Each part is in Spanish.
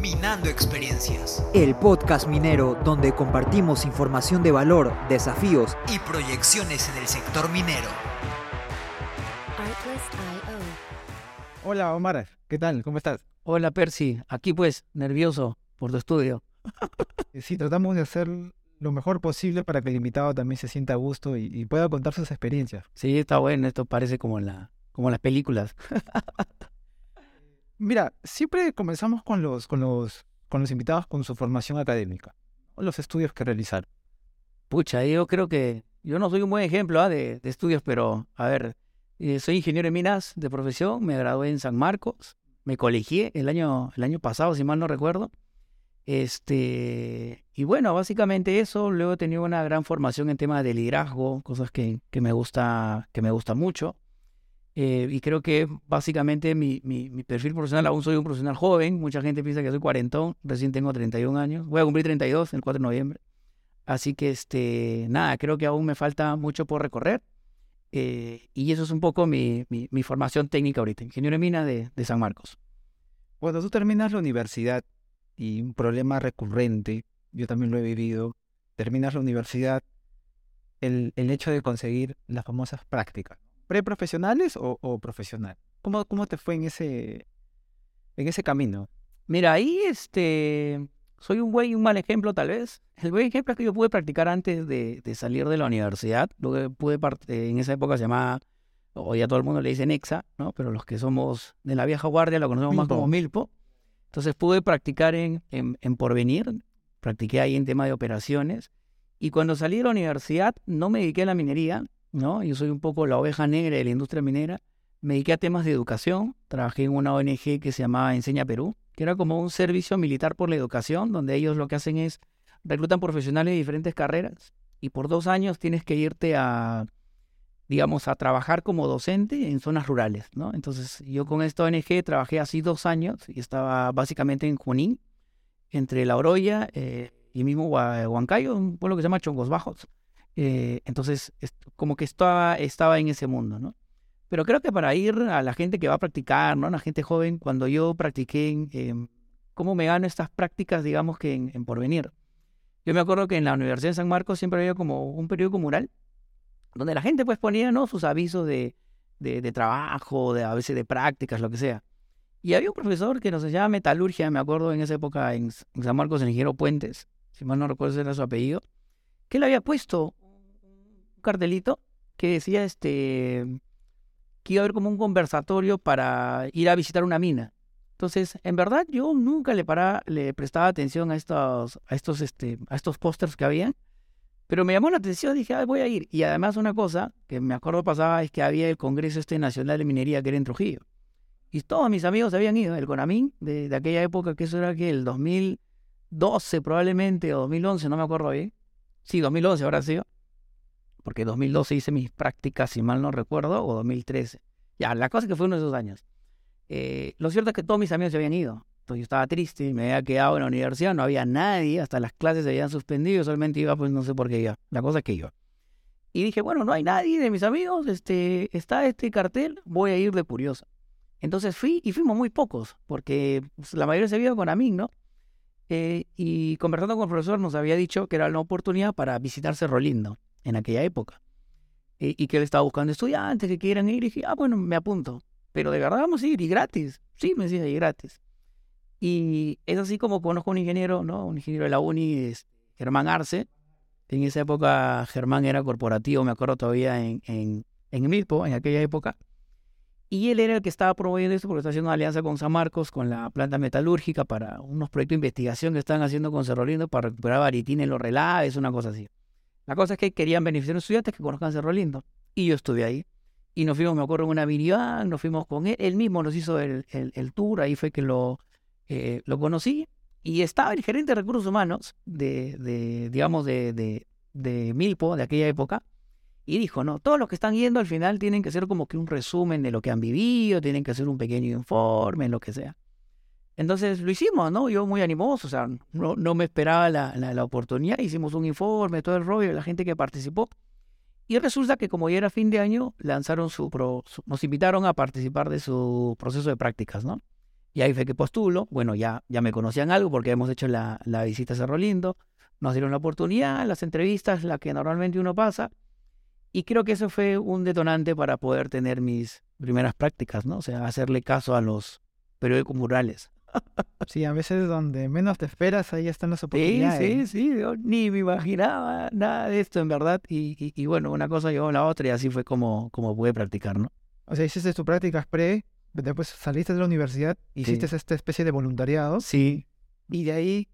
Minando Experiencias. El podcast minero donde compartimos información de valor, desafíos y proyecciones en el sector minero. Hola Omar, ¿qué tal? ¿Cómo estás? Hola Percy, aquí pues, nervioso por tu estudio. Eh, sí, tratamos de hacer lo mejor posible para que el invitado también se sienta a gusto y, pueda contar sus experiencias. Sí, está bueno, esto parece como, la, como las películas. Mira, siempre comenzamos con los, con los, con los invitados con su formación académica, los estudios que realizar. Pucha, yo creo que yo no soy un buen ejemplo ¿ah? de, estudios, pero a ver, eh, soy ingeniero en minas de profesión, me gradué en San Marcos, me colegié el año, el año pasado, si mal no recuerdo. Este, y bueno, básicamente eso, luego he tenido una gran formación en temas de liderazgo, cosas que, que me gusta, que me gusta mucho. Eh, y creo que básicamente mi, mi, perfil profesional, aún soy un profesional joven, mucha gente piensa que soy cuarentón, recién tengo 31 años, voy a cumplir 32 el 4 de noviembre. Así que, este, nada, creo que aún me falta mucho por recorrer. Eh, y eso es un poco mi, mi, formación técnica ahorita, ingeniero en mina de, de San Marcos. Cuando tú terminas la universidad y un problema recurrente, yo también lo he vivido, terminas la universidad, el, el hecho de conseguir las famosas prácticas preprofesionales o, o profesional? ¿Cómo, ¿Cómo te fue en ese, en ese camino? Mira, ahí este, soy un buen y un mal ejemplo tal vez. El buen ejemplo es que yo pude practicar antes de, de salir de la universidad. Lo que pude en esa época se llamaba, hoy a todo el mundo le dicen EXA, ¿no? pero los que somos de la vieja guardia lo conocemos más como Milpo. Entonces pude practicar en, en, en Porvenir, practiqué ahí en tema de operaciones. Y cuando salí de la universidad no me dediqué a la minería, ¿no? Yo soy un poco la oveja negra de la industria minera. Me dediqué a temas de educación. Trabajé en una ONG que se llamaba Enseña Perú, que era como un servicio militar por la educación, donde ellos lo que hacen es reclutan profesionales de diferentes carreras y por dos años tienes que irte a, digamos, a trabajar como docente en zonas rurales, ¿no? Entonces yo con esta ONG trabajé así dos años y estaba básicamente en Junín, entre La Oroya eh, y mismo Huancayo, un pueblo que se llama Chongos Bajos. Eh, entonces, como que estaba, estaba en ese mundo, ¿no? Pero creo que para ir a la gente que va a practicar, ¿no? La gente joven, cuando yo practiqué, en, ¿cómo me gano estas prácticas, digamos, que en, porvenir? Yo me acuerdo que en la Universidad de San Marcos siempre había como un periódico mural, donde la gente pues ponía, ¿no? Sus avisos de, de, trabajo, de, a veces de prácticas, lo que sea. Y había un profesor que nos enseñaba metalurgia, me acuerdo en esa época en, San Marcos, el ingeniero Puentes, si mal no recuerdo ese era su apellido, que él había puesto cartelito que decía este que iba a haber como un conversatorio para ir a visitar una mina. Entonces, en verdad, yo nunca le le prestaba atención a estos, a estos, este, a estos pósters que habían, pero me llamó la atención, dije, ah, voy a ir. Y además una cosa que me acuerdo pasaba es que había el Congreso este Nacional de Minería que era en Trujillo. Y todos mis amigos habían ido, el Conamín, de, de aquella época, que eso era que el 2012 probablemente, o 2011, no me acuerdo bien. Sí, 2011 ahora sido porque 2012 hice mis prácticas, si mal no recuerdo, o 2013. Ya, la cosa es que fue uno de esos años. Eh, lo cierto es que todos mis amigos se habían ido. Entonces yo estaba triste, me había quedado en la universidad, no había nadie, hasta las clases se habían suspendido, solamente iba, pues no sé por qué iba. La cosa es que iba. Y dije, bueno, no hay nadie de mis amigos, este, está este cartel, voy a ir de curioso. Entonces fui y fuimos muy pocos, porque pues, la mayoría se había con a mí, ¿no? Eh, y conversando con el profesor nos había dicho que era una oportunidad para visitar Cerro Lindo en aquella época. Y, que él estaba buscando estudiantes que quieran ir. Y dije, ah, bueno, me apunto. Pero de verdad vamos a ir y gratis. Sí, me decía, y gratis. Y es así como conozco a un ingeniero, ¿no? Un ingeniero de la uni, Germán Arce. En esa época Germán era corporativo, me acuerdo todavía en, en, en Milpo, en aquella época. Y él era el que estaba promoviendo esto porque está haciendo una alianza con San Marcos, con la planta metalúrgica, para unos proyectos de investigación que están haciendo con Cerro Lindo para recuperar baritina en los relaves, una cosa así. La cosa es que querían beneficiar a los estudiantes que conozcan Cerro Lindo. Y yo estuve ahí. Y nos fuimos, me acuerdo, en una minivan, nos fuimos con él. Él mismo nos hizo el, el, tour, ahí fue que lo, eh, lo conocí. Y estaba el gerente de recursos humanos de, de digamos, de, de, de Milpo, de aquella época. Y dijo, no, todos los que están yendo al final tienen que hacer como que un resumen de lo que han vivido, tienen que hacer un pequeño informe, lo que sea. Entonces lo hicimos, ¿no? Yo muy animoso, o sea, no, me esperaba la, la, oportunidad, hicimos un informe, todo el rollo, la gente que participó. Y resulta que como ya era fin de año, lanzaron su, nos invitaron a participar de su proceso de prácticas, ¿no? Y ahí fue que postulo. Bueno, ya, ya me conocían algo porque hemos hecho la, la visita a Cerro Lindo. Nos dieron la oportunidad, las entrevistas, la que normalmente uno pasa. Y creo que eso fue un detonante para poder tener mis primeras prácticas, ¿no? O sea, hacerle caso a los periódicos murales. Sí, a veces donde menos te esperas, ahí están las Sí, oportunidades. sí, sí, yo ni me imaginaba nada de esto en verdad. Y, y, y bueno, una cosa llevó a la otra y así fue como, como pude practicar, ¿no? O sea, hiciste tus prácticas pre, después saliste de la universidad, hiciste esta especie de voluntariado, Sí. y de ahí,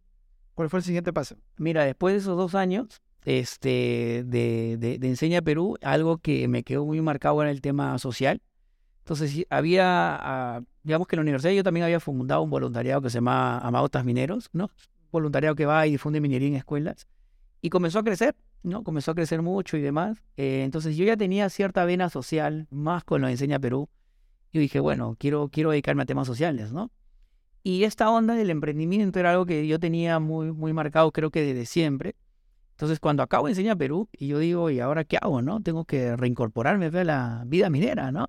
¿cuál fue el siguiente paso? Mira, después de esos dos años este, de, de, de Enseña Perú, algo que me quedó muy marcado era el tema social. Entonces, sí, había, ah, digamos que en la universidad yo también había fundado un voluntariado que se llama Amautas Mineros, ¿no? Voluntariado que va y difunde minería en escuelas. Y comenzó a crecer, ¿no? Comenzó a crecer mucho y demás. Eh, entonces, yo ya tenía cierta vena social, más con lo de Enseña Perú. Yo dije, bueno, quiero, quiero dedicarme a temas sociales, ¿no? Y esta onda del emprendimiento era algo que yo tenía muy, muy marcado, creo que desde siempre. Entonces, cuando acabo de enseñar Perú, y yo digo, ¿y ahora qué hago, no? Tengo que reincorporarme a la vida minera, ¿no?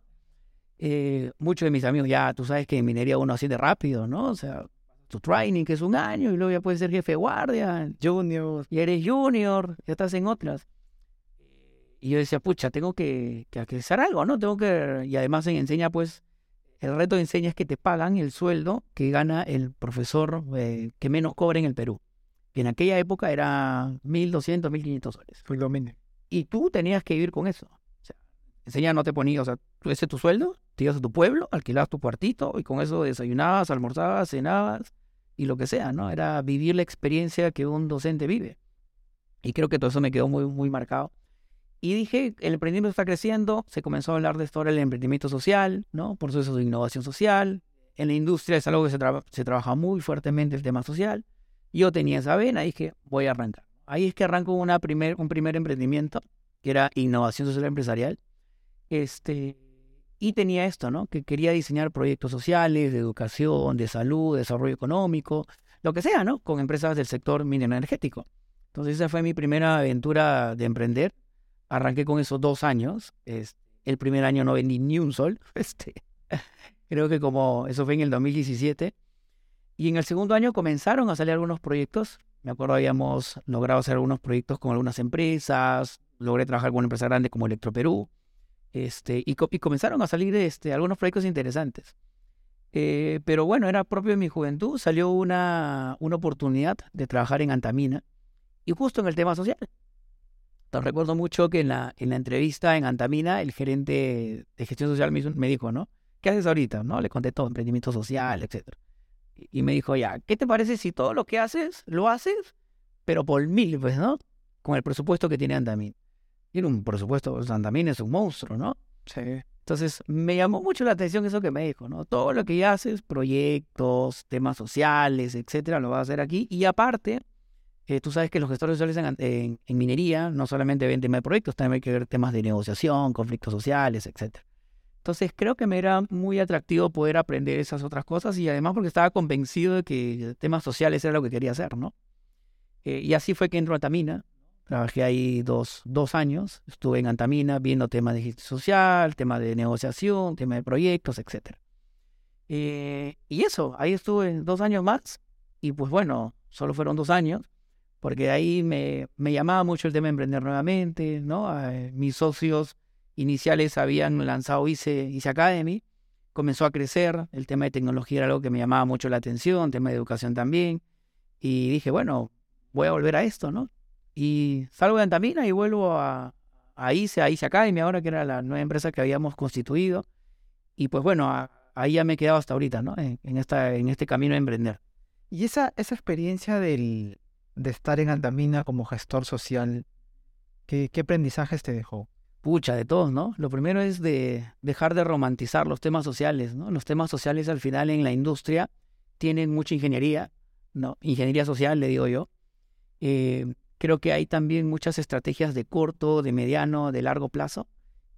Eh, muchos de mis amigos, ya tú sabes que en minería uno asciende rápido, ¿no? O sea, tu training, que es un año, y luego ya puedes ser jefe de guardia, Junior, y eres junior, ya estás en otras. Y yo decía, pucha, tengo que, que, hacer algo, ¿no? Tengo que... Y además en Enseña, pues, el reto de Enseña es que te pagan el sueldo que gana el profesor eh, que menos cobra en el Perú. Que en aquella época era 1.200, 1.500 soles. fue. Y tú tenías que vivir con eso. O sea, Enseña no te ponía, o sea, ese es tu sueldo, te ibas a tu pueblo, alquilabas tu cuartito y con eso desayunabas, almorzabas, cenabas y lo que sea, ¿no? Era vivir la experiencia que un docente vive. Y creo que todo eso me quedó muy, muy marcado. Y dije, el emprendimiento está creciendo, se comenzó a hablar de esto ahora el emprendimiento social, ¿no? Procesos de innovación social. En la industria es algo que se, tra- se trabaja muy fuertemente el tema social. Yo tenía esa vena y dije, voy a arrancar. Ahí es que arranco una primer, un primer emprendimiento, que era innovación social empresarial. Este, y tenía esto, ¿no? Que quería diseñar proyectos sociales, de educación, de salud, desarrollo económico, lo que sea, ¿no? Con empresas del sector minero energético. Entonces esa fue mi primera aventura de emprender. Arranqué con esos dos años. Es- el primer año no vendí ni un sol. Este, creo que como eso fue en el 2017. Y en el segundo año comenzaron a salir algunos proyectos. Me acuerdo habíamos logrado hacer algunos proyectos con algunas empresas. Logré trabajar con una empresa grande como Electroperú. Este, y, co- y comenzaron a salir este, algunos proyectos interesantes. Eh, pero bueno, era propio de mi juventud. Salió una, una oportunidad de trabajar en Antamina y justo en el tema social. Te recuerdo mucho que en la, en la entrevista en Antamina, el gerente de gestión social me, me dijo, ¿no? ¿Qué haces ahorita? ¿No? Le conté todo, emprendimiento social, etc. Y me dijo, ya, ¿qué te parece si todo lo que haces, lo haces, pero por mil, pues, ¿no? Con el presupuesto que tiene Antamina. Tiene un presupuesto, pues, Antamina es un monstruo, ¿no? Sí. Entonces, me llamó mucho la atención eso que me dijo, ¿no? Todo lo que haces, proyectos, temas sociales, etcétera, lo vas a hacer aquí. Y aparte, eh, tú sabes que los gestores sociales en, en- en minería no solamente ven temas de proyectos, también hay que ver temas de negociación, conflictos sociales, etcétera. Entonces, creo que me era muy atractivo poder aprender esas otras cosas y además porque estaba convencido de que temas sociales era lo que quería hacer, ¿no? Eh, y así fue que entró a Antamina. Trabajé ahí dos, dos años. Estuve en Antamina viendo temas de gestión social, temas de negociación, temas de proyectos, etc. y eso, ahí estuve dos años más. Y pues bueno, solo fueron dos años, porque ahí me, me llamaba mucho el tema de emprender nuevamente, ¿no? Eh, mis socios iniciales habían lanzado ICE, ICE Academy, comenzó a crecer, el tema de tecnología era algo que me llamaba mucho la atención, tema de educación también. Y dije, bueno, voy a volver a esto, ¿no? Y salgo de Antamina y vuelvo a, a ICE, a ICE Academy ahora, que era la nueva empresa que habíamos constituido. Y pues bueno, a- ahí ya me he quedado hasta ahorita, ¿no? En, en esta, en este camino de emprender. Y esa, esa experiencia del, de estar en Antamina como gestor social, ¿qué, qué aprendizajes te dejó? Pucha, de todos, ¿no? Lo primero es de dejar de romantizar los temas sociales, ¿no? Los temas sociales al final en la industria tienen mucha ingeniería, ¿no? Ingeniería social, le digo yo. Eh, creo que hay también muchas estrategias de corto, de mediano, de largo plazo.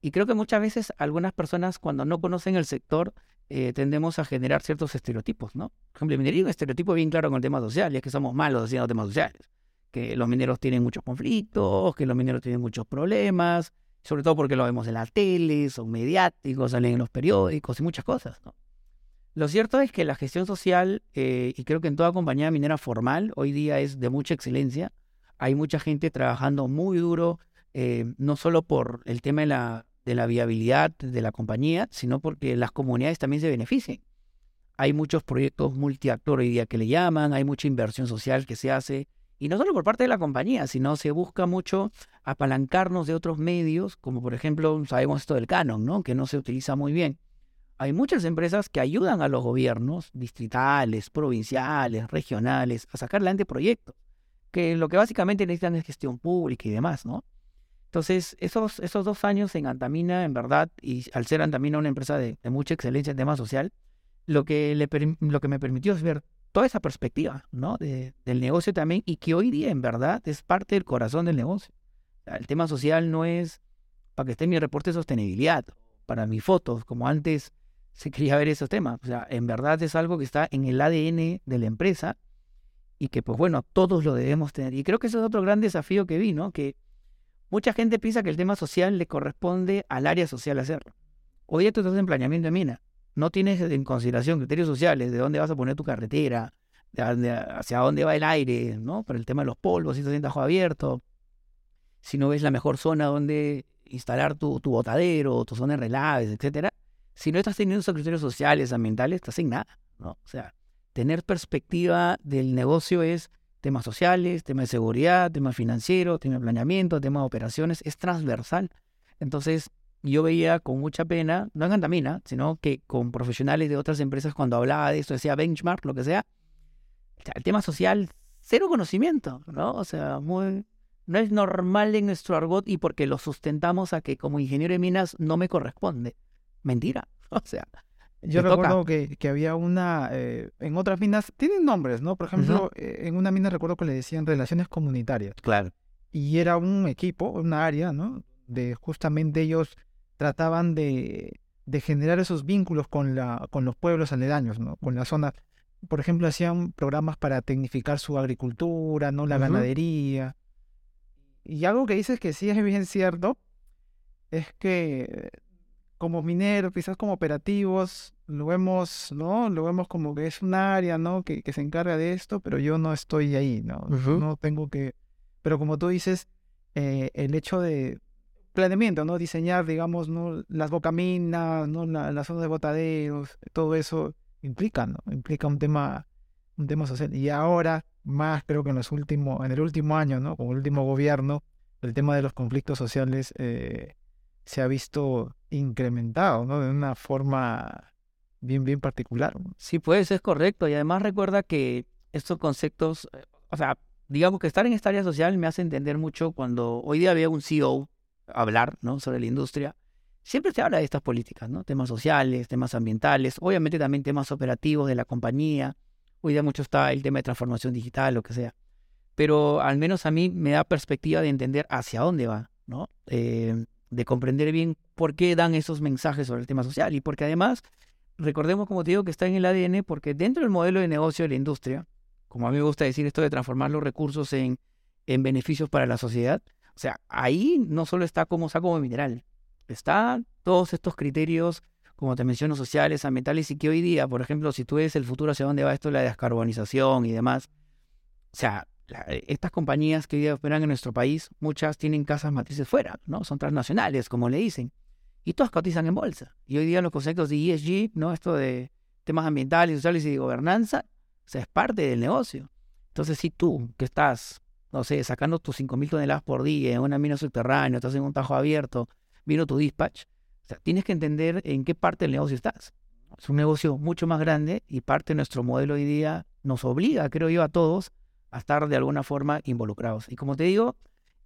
Y creo que muchas veces algunas personas cuando no conocen el sector eh, tendemos a generar ciertos estereotipos, ¿no? Por ejemplo, en minería hay un estereotipo bien claro con el tema social, y es que somos malos haciendo temas sociales. Que los mineros tienen muchos conflictos, que los mineros tienen muchos problemas, sobre todo porque lo vemos en la tele, son mediáticos, salen en los periódicos y muchas cosas. Lo cierto es que la gestión social, eh, y creo que en toda compañía minera formal, hoy día es de mucha excelencia. Hay mucha gente trabajando muy duro, eh, no solo por el tema de la, de la viabilidad de la compañía, sino porque las comunidades también se benefician. Hay muchos proyectos multiactor hoy día que le llaman, hay mucha inversión social que se hace, y no solo por parte de la compañía, sino se busca mucho apalancarnos de otros medios, como por ejemplo, sabemos esto del canon, ¿no? que no se utiliza muy bien. Hay muchas empresas que ayudan a los gobiernos distritales, provinciales, regionales, a sacar adelante proyectos, que lo que básicamente necesitan es gestión pública y demás, ¿no? Entonces, esos, esos dos años en Antamina, en verdad, y al ser Antamina una empresa de, mucha excelencia en tema social, lo que, le, lo que me permitió es ver toda esa perspectiva, ¿no? De, del negocio también, y que hoy día, en verdad, es parte del corazón del negocio. el tema social no es para que esté mi reporte de sostenibilidad, para mis fotos, como antes se quería ver esos temas. O sea, en verdad es algo que está en el ADN de la empresa y que, pues bueno, todos lo debemos tener. Y creo que ese es otro gran desafío que vi, ¿no? Que Mucha gente piensa que el tema social le corresponde al área social hacerlo. Hoy día tú estás en planeamiento de mina. No tienes en consideración criterios sociales de dónde vas a poner tu carretera, de hacia dónde va el aire, ¿no? Por el tema de los polvos, si estás en tajo abierto. Si no ves la mejor zona donde instalar tu, tu botadero, tu zona de relaves, etcétera. Si no estás teniendo esos criterios sociales, ambientales, estás en nada, ¿no? O sea, tener perspectiva del negocio es temas sociales, temas de seguridad, temas financieros, temas de planeamiento, temas de operaciones, es transversal. Entonces, yo veía con mucha pena, no en Antamina, sino que con profesionales de otras empresas cuando hablaba de esto, decía benchmark, lo que sea, el tema social, cero conocimiento, ¿no? O sea, muy, no es normal en nuestro argot y porque lo sustentamos a que como ingeniero de minas no me corresponde. Mentira. O sea, yo recuerdo que, que, había una, eh, en otras minas, tienen nombres, ¿no? Por ejemplo, eh, en una mina recuerdo que le decían relaciones comunitarias. Claro. Y era un equipo, una área, ¿no? De justamente ellos trataban de, de generar esos vínculos con, la, con los pueblos aledaños, ¿no? Con la zona. Por ejemplo, hacían programas para tecnificar su agricultura, ¿no? La ganadería. Y algo que dices que sí es bien cierto es que como mineros, quizás como operativos, lo vemos, ¿no? Lo vemos como que es un área, ¿no? Que, que se encarga de esto, pero yo no estoy ahí, ¿no? No tengo que... Pero como tú dices, eh, el hecho de planeamiento, ¿no? Diseñar, digamos, ¿no? Las bocaminas, ¿no? La, las zonas de botaderos, todo eso implica, ¿no? Implica un tema, un tema social. Y ahora, más creo que en los últimos, en el último año, ¿no? Con el último gobierno, el tema de los conflictos sociales eh, se ha visto incrementado, ¿no? De una forma bien, bien particular. Sí, pues es correcto. Y además recuerda que estos conceptos, eh, o sea, digamos que estar en esta área social me hace entender mucho cuando hoy día había un CEO hablar, ¿no? Sobre la industria. Siempre se habla de estas políticas, ¿no? Temas sociales, temas ambientales, obviamente también temas operativos de la compañía. Hoy día mucho está el tema de transformación digital, lo que sea. Pero al menos a mí me da perspectiva de entender hacia dónde va, ¿no? Eh, de comprender bien por qué dan esos mensajes sobre el tema social y porque además, recordemos como te digo que está en el ADN porque dentro del modelo de negocio de la industria, como a mí me gusta decir esto de transformar los recursos en, en beneficios para la sociedad, o sea, ahí no solo está como saco de mineral, está todos estos criterios, como te menciono, sociales, ambientales, y que hoy día, por ejemplo, si tú ves el futuro hacia dónde va esto, la descarbonización y demás, o sea, eh, estas compañías que hoy día operan en nuestro país, muchas tienen casas matrices fuera, ¿no? Son transnacionales, como le dicen. Y todas cotizan en bolsa. Y hoy día los conceptos de ESG, ¿no? Esto de temas ambientales, sociales y de gobernanza, o sea, es parte del negocio. Entonces, si tú, que estás, no sé, sacando tus 5.000 toneladas por día en una mina subterránea, estás en un tajo abierto, vino tu dispatch, o sea, tienes que entender en qué parte del negocio estás. Es un negocio mucho más grande y parte de nuestro modelo hoy día nos obliga, creo yo, a todos a estar de alguna forma involucrados. Y como te digo,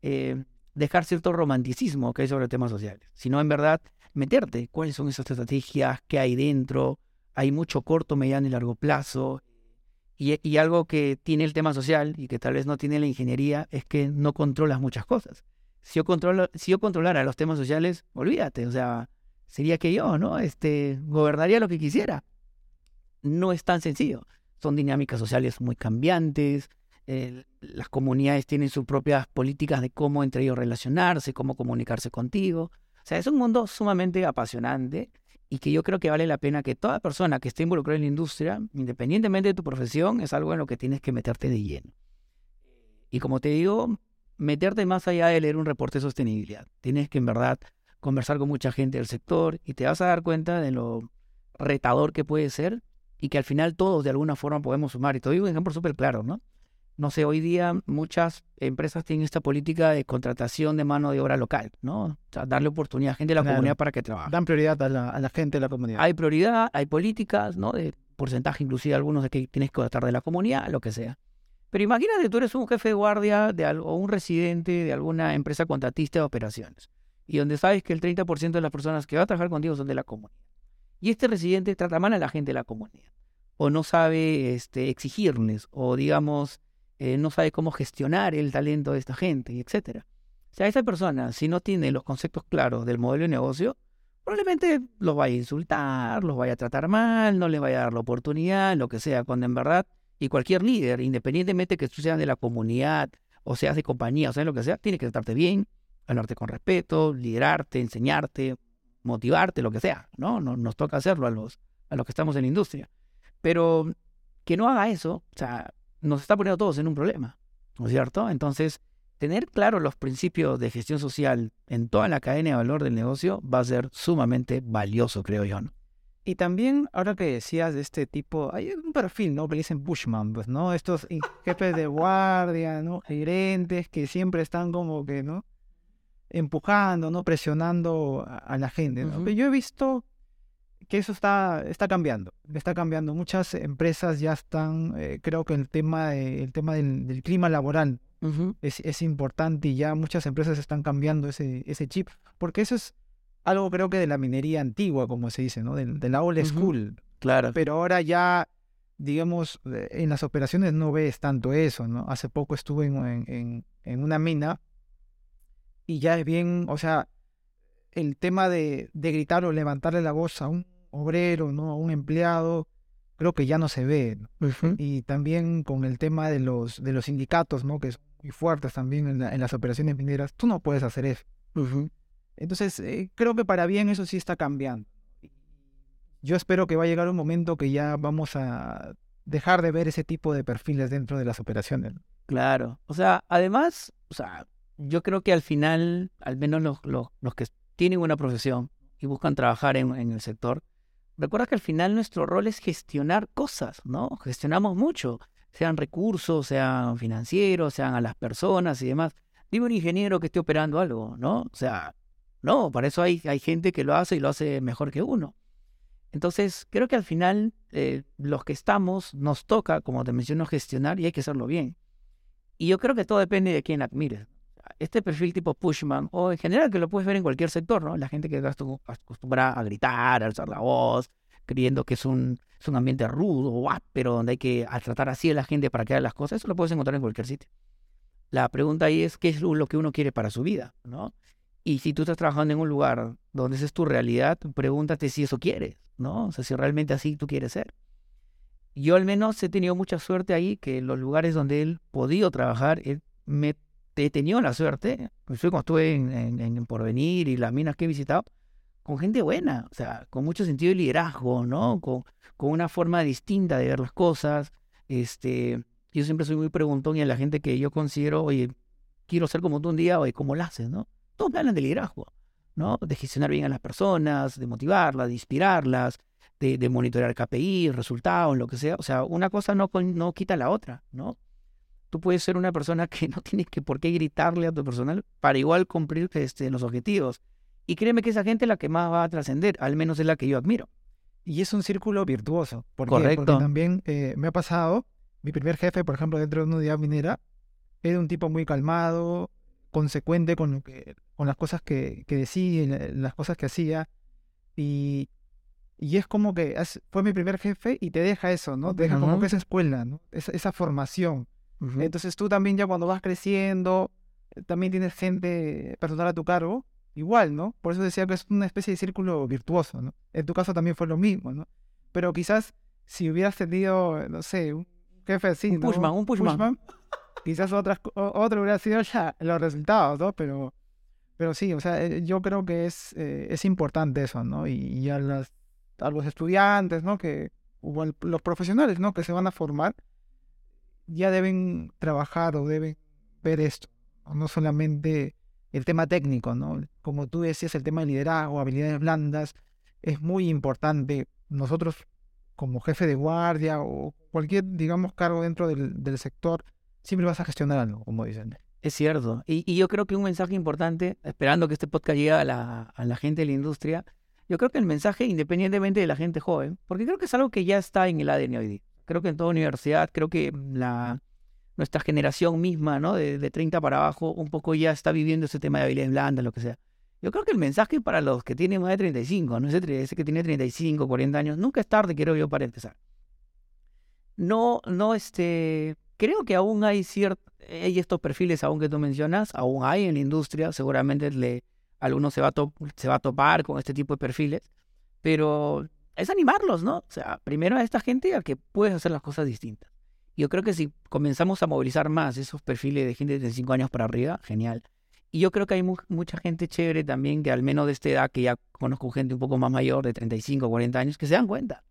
eh, dejar cierto romanticismo que hay sobre temas sociales, sino en verdad meterte cuáles son esas estrategias, qué hay dentro, hay mucho corto, mediano y largo plazo. Y, algo que tiene el tema social y que tal vez no tiene la ingeniería es que no controlas muchas cosas. Si yo, controlo, si yo controlara los temas sociales, olvídate, o sea, sería que yo, ¿no? Este, gobernaría lo que quisiera. No es tan sencillo. Son dinámicas sociales muy cambiantes, las comunidades tienen sus propias políticas de cómo entre ellos relacionarse, cómo comunicarse contigo. O sea, es un mundo sumamente apasionante y que yo creo que vale la pena que toda persona que esté involucrada en la industria, independientemente de tu profesión, es algo en lo que tienes que meterte de lleno. Y como te digo, meterte más allá de leer un reporte de sostenibilidad. Tienes que en verdad conversar con mucha gente del sector y te vas a dar cuenta de lo retador que puede ser y que al final todos de alguna forma podemos sumar. Y te doy un ejemplo súper claro, ¿no? No sé, hoy día muchas empresas tienen esta política de contratación de mano de obra local, ¿no? O sea, darle oportunidad a gente de la Claro. comunidad para que trabaje. Dan prioridad a la, a la gente de la comunidad. Hay prioridad, hay políticas, ¿no? De porcentaje inclusive algunos de que tienes que contratar de la comunidad, lo que sea. Pero imagínate, tú eres un jefe de guardia de algo, o un residente de alguna empresa contratista de operaciones y donde sabes que el 30% de las personas que van a trabajar contigo son de la comunidad. Y este residente trata mal a la gente de la comunidad o no sabe este, exigirles o digamos eh, no sabe cómo gestionar el talento de esta gente, etcétera. O sea, esa persona, si no tiene los conceptos claros del modelo de negocio, probablemente los vaya a insultar, los vaya a tratar mal, no les vaya a dar la oportunidad, lo que sea, cuando en verdad, y cualquier líder, independientemente que tú seas de la comunidad o seas de compañía o sea lo que sea, tiene que tratarte bien, hablarte con respeto, liderarte, enseñarte, motivarte, lo que sea, ¿no? No- Nos toca hacerlo a los, a los que estamos en la industria. Pero que no haga eso, o sea, nos está poniendo todos en un problema, ¿no es cierto? Entonces, tener claro los principios de gestión social en toda la cadena de valor del negocio va a ser sumamente valioso, creo yo. ¿no? Y también, ahora que decías de este tipo, hay un perfil, ¿no? Que dicen Bushman, pues, ¿no? Estos jefes de guardia, ¿no? Gerentes que siempre están como que, ¿no? Empujando, ¿no? Presionando a, a la gente, ¿no? Pero yo he visto que eso está, está cambiando, está cambiando. Muchas empresas ya están, eh, creo que el tema, de- el tema del, del clima laboral es, es importante y ya muchas empresas están cambiando ese, ese chip, porque eso es algo creo que de la minería antigua, como se dice, ¿no? De, de la old school. Claro. Pero ahora ya, digamos, eh, en las operaciones no ves tanto eso, ¿no? Hace poco estuve en, en, en- en una mina y ya es bien, o sea, el tema de, de gritar o levantarle la voz a un obrero, ¿no? A un empleado, creo que ya no se ve. ¿no? Y también con el tema de los, de los sindicatos, ¿no? Que son muy fuertes también en, la- en las operaciones mineras, tú no puedes hacer eso. Entonces, eh, creo que para bien eso sí está cambiando. Yo espero que va a llegar un momento que ya vamos a dejar de ver ese tipo de perfiles dentro de las operaciones. Claro. O sea, además, o sea, yo creo que al final, al menos los, los, los que tienen una profesión y buscan trabajar en, en el sector, recuerda que al final nuestro rol es gestionar cosas, ¿no? Gestionamos mucho, sean recursos, sean financieros, sean a las personas y demás. Dime un ingeniero que esté operando algo, ¿no? O sea, no, para eso hay, hay gente que lo hace y lo hace mejor que uno. Entonces, creo que al final eh, los que estamos nos toca, como te menciono, gestionar y hay que hacerlo bien. Y yo creo que todo depende de quién admires. Este perfil tipo Pushman, o en general que lo puedes ver en cualquier sector, ¿no? La gente que está acostumbrada a gritar, a alzar la voz, creyendo que es un, es un ambiente rudo áspero, donde hay que tratar así a la gente para que haga las cosas, eso lo puedes encontrar en cualquier sitio. La pregunta ahí es qué es lo que uno quiere para su vida, ¿no? Y si tú estás trabajando en un lugar donde esa es tu realidad, pregúntate si eso quieres, ¿no? O sea, si realmente así tú quieres ser. Yo al menos he tenido mucha suerte ahí, que los lugares donde he podido trabajar, he, me, he tenido la suerte, inclusive cuando estuve en, en, en Porvenir y las minas que he visitado, con gente buena, o sea, con mucho sentido de liderazgo, ¿no? Con, con una forma distinta de ver las cosas. Este, yo siempre soy muy preguntón y a la gente que yo considero, oye, quiero ser como tú un día, oye, ¿cómo lo haces, no? Todos me hablan de liderazgo, ¿no? De gestionar bien a las personas, de motivarlas, de inspirarlas, de, de monitorear KPI, resultados, lo que sea. O sea, una cosa no, no quita la otra, ¿no? Tú puedes ser una persona que no tienes que por qué gritarle a tu personal para igual cumplir este, los objetivos. Y créeme que esa gente es la que más va a trascender, al menos es la que yo admiro. Y es un círculo virtuoso. Correcto. Porque también eh, me ha pasado, mi primer jefe, por ejemplo, dentro de una unidad minera, era un tipo muy calmado, consecuente con, lo que, con las cosas que, que decía, las cosas que hacía. Y, y es como que fue mi primer jefe y te deja eso, ¿no? Te deja como que esa escuela, ¿no? Esa, esa formación. Entonces tú también ya cuando vas creciendo, eh, también tienes gente personal a tu cargo, igual, ¿no? Por eso decía que es una especie de círculo virtuoso, ¿no? En tu caso también fue lo mismo, ¿no? Pero quizás si hubieras tenido, no sé, un jefe así, Un ¿no? pushman, un pushman. quizás otras, otro hubiera sido ya los resultados, ¿no? Pero, pero sí, o sea, eh, yo creo que es, eh, es importante eso, ¿no? Y, y a las a los estudiantes, ¿no? Que, o al- los profesionales, ¿no? Que se van a formar, ya deben trabajar o deben ver esto, ¿no? Solamente el tema técnico, ¿no? Como tú decías, el tema de liderazgo, habilidades blandas, es muy importante. Nosotros, como jefe de guardia o cualquier, digamos, cargo dentro del, del sector, siempre vas a gestionar algo, como dicen. Es cierto. Y, y yo creo que un mensaje importante, esperando que este podcast llegue a la, a la gente de la industria, yo creo que el mensaje, independientemente de la gente joven, porque creo que es algo que ya está en el ADN hoy día. Creo que en toda universidad, creo que nuestra generación misma, ¿no? De, de 30 para abajo, un poco ya está viviendo ese tema de habilidades blandas, lo que sea. Yo creo que el mensaje para los que tienen más de 35, no ese, que tiene 35, 40 años, nunca es tarde, creo yo, para empezar. No, no, este, creo que aún hay ciertos, hay estos perfiles aún que tú mencionas, aún hay en la industria, seguramente le, algunos se va, a se va a topar con este tipo de perfiles, pero es animarlos, ¿no? O sea, primero a esta gente a que puedes hacer las cosas distintas. Yo creo que si comenzamos a movilizar más esos perfiles de gente de 35 años para arriba, genial. Y yo creo que hay mu- mucha gente chévere también, que al menos de esta edad, que ya conozco gente un poco más mayor, de 35 o 40 años, que se dan cuenta.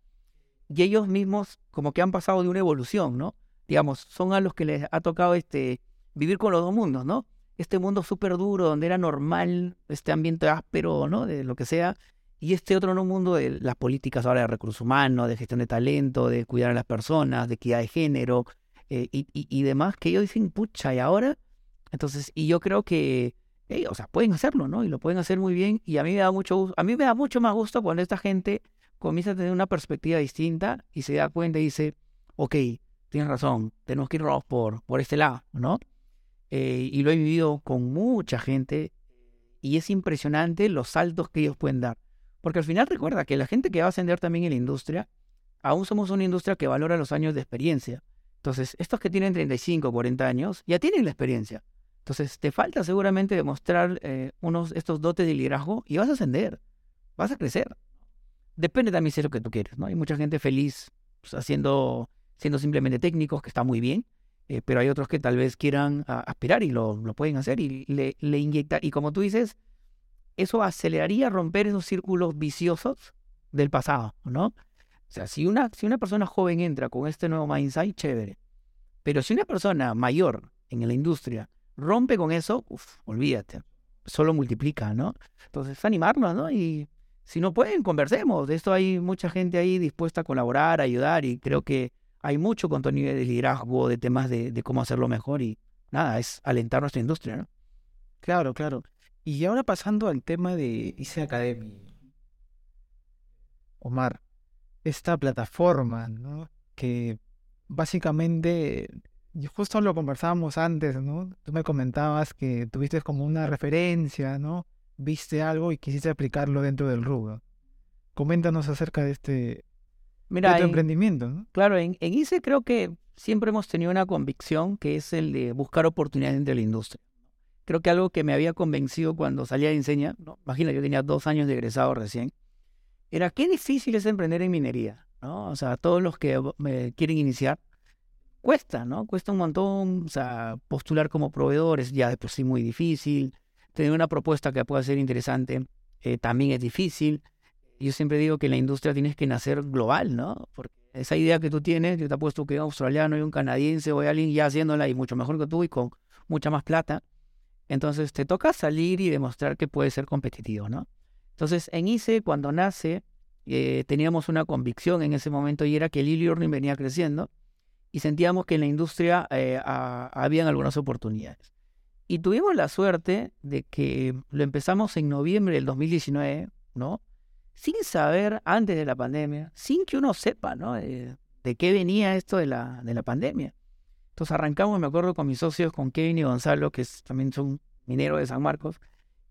Y ellos mismos como que han pasado de una evolución, ¿no? Digamos, son a los que les ha tocado este vivir con los dos mundos, ¿no? Este mundo súper duro, donde era normal este ambiente áspero, ¿no? De lo que sea. Y este otro no mundo de las políticas ahora de recursos humanos, de gestión de talento, de cuidar a las personas, de equidad de género eh, y, y- demás, que ellos dicen, pucha, ¿y ahora? Entonces, y yo creo que, eh, o sea, pueden hacerlo, ¿no? Y lo pueden hacer muy bien. Y a mí me da mucho a mí me da mucho más gusto cuando esta gente comienza a tener una perspectiva distinta y se da cuenta y dice, ok, tienes razón, tenemos que irnos por, por este lado, ¿no? Eh, y lo he vivido con mucha gente y es impresionante los saltos que ellos pueden dar. Porque al final recuerda que la gente que va a ascender también en la industria, aún somos una industria que valora los años de experiencia. Entonces, estos que tienen 35, 40 años, ya tienen la experiencia. Entonces, te falta seguramente demostrar eh, unos, estos dotes de liderazgo y vas a ascender, vas a crecer. Depende también es lo que tú quieres, ¿no? Hay mucha gente feliz pues, haciendo, siendo simplemente técnicos, que está muy bien, eh, pero hay otros que tal vez quieran a- aspirar y lo, lo pueden hacer y le, le inyectar. Y como tú dices, eso aceleraría romper esos círculos viciosos del pasado, ¿no? O sea, si una, si una persona joven entra con este nuevo mindset, chévere. Pero si una persona mayor en la industria rompe con eso, uf, olvídate. Solo multiplica, ¿no? Entonces, animarnos, ¿no? Y si no pueden, conversemos. De esto hay mucha gente ahí dispuesta a colaborar, a ayudar, y creo que hay mucho contenido de liderazgo, de temas de, de cómo hacerlo mejor, y nada, es alentar nuestra industria, ¿no? Claro, claro. Y ahora pasando al tema de ICE Academy. Omar, esta plataforma, ¿no? Que básicamente, justo lo conversábamos antes, ¿no? Tú me comentabas que tuviste como una referencia, ¿no? Viste algo y quisiste aplicarlo dentro del rubro. Coméntanos acerca de este de Mira, tu en- emprendimiento, ¿no? Claro, en, en ICE creo que siempre hemos tenido una convicción que es el de buscar oportunidades dentro de la industria. Creo que algo que me había convencido cuando salía de enseña, ¿no? imagina, yo tenía dos años de egresado recién, era qué difícil es emprender en minería, ¿no? O sea, todos los que me quieren iniciar, cuesta, ¿no? Cuesta un montón, o sea, postular como proveedores ya de por sí muy difícil, tener una propuesta que pueda ser interesante eh, también es difícil. Yo siempre digo que en la industria tienes que nacer global, ¿no? Porque esa idea que tú tienes, yo te apuesto que un australiano y un canadiense o alguien ya haciéndola y mucho mejor que tú y con mucha más plata. Entonces te toca salir y demostrar que puedes ser competitivo, ¿no? Entonces en ICE, cuando nace, eh, teníamos una convicción en ese momento y era que el e-learning venía creciendo y sentíamos que en la industria eh, habían algunas oportunidades. Y tuvimos la suerte de que lo empezamos en noviembre del 2019, ¿no? Sin saber antes de la pandemia, sin que uno sepa, ¿no? De, de qué venía esto de la, de la pandemia. Entonces arrancamos, me acuerdo, con mis socios, con Kevin y Gonzalo, que también son mineros de San Marcos,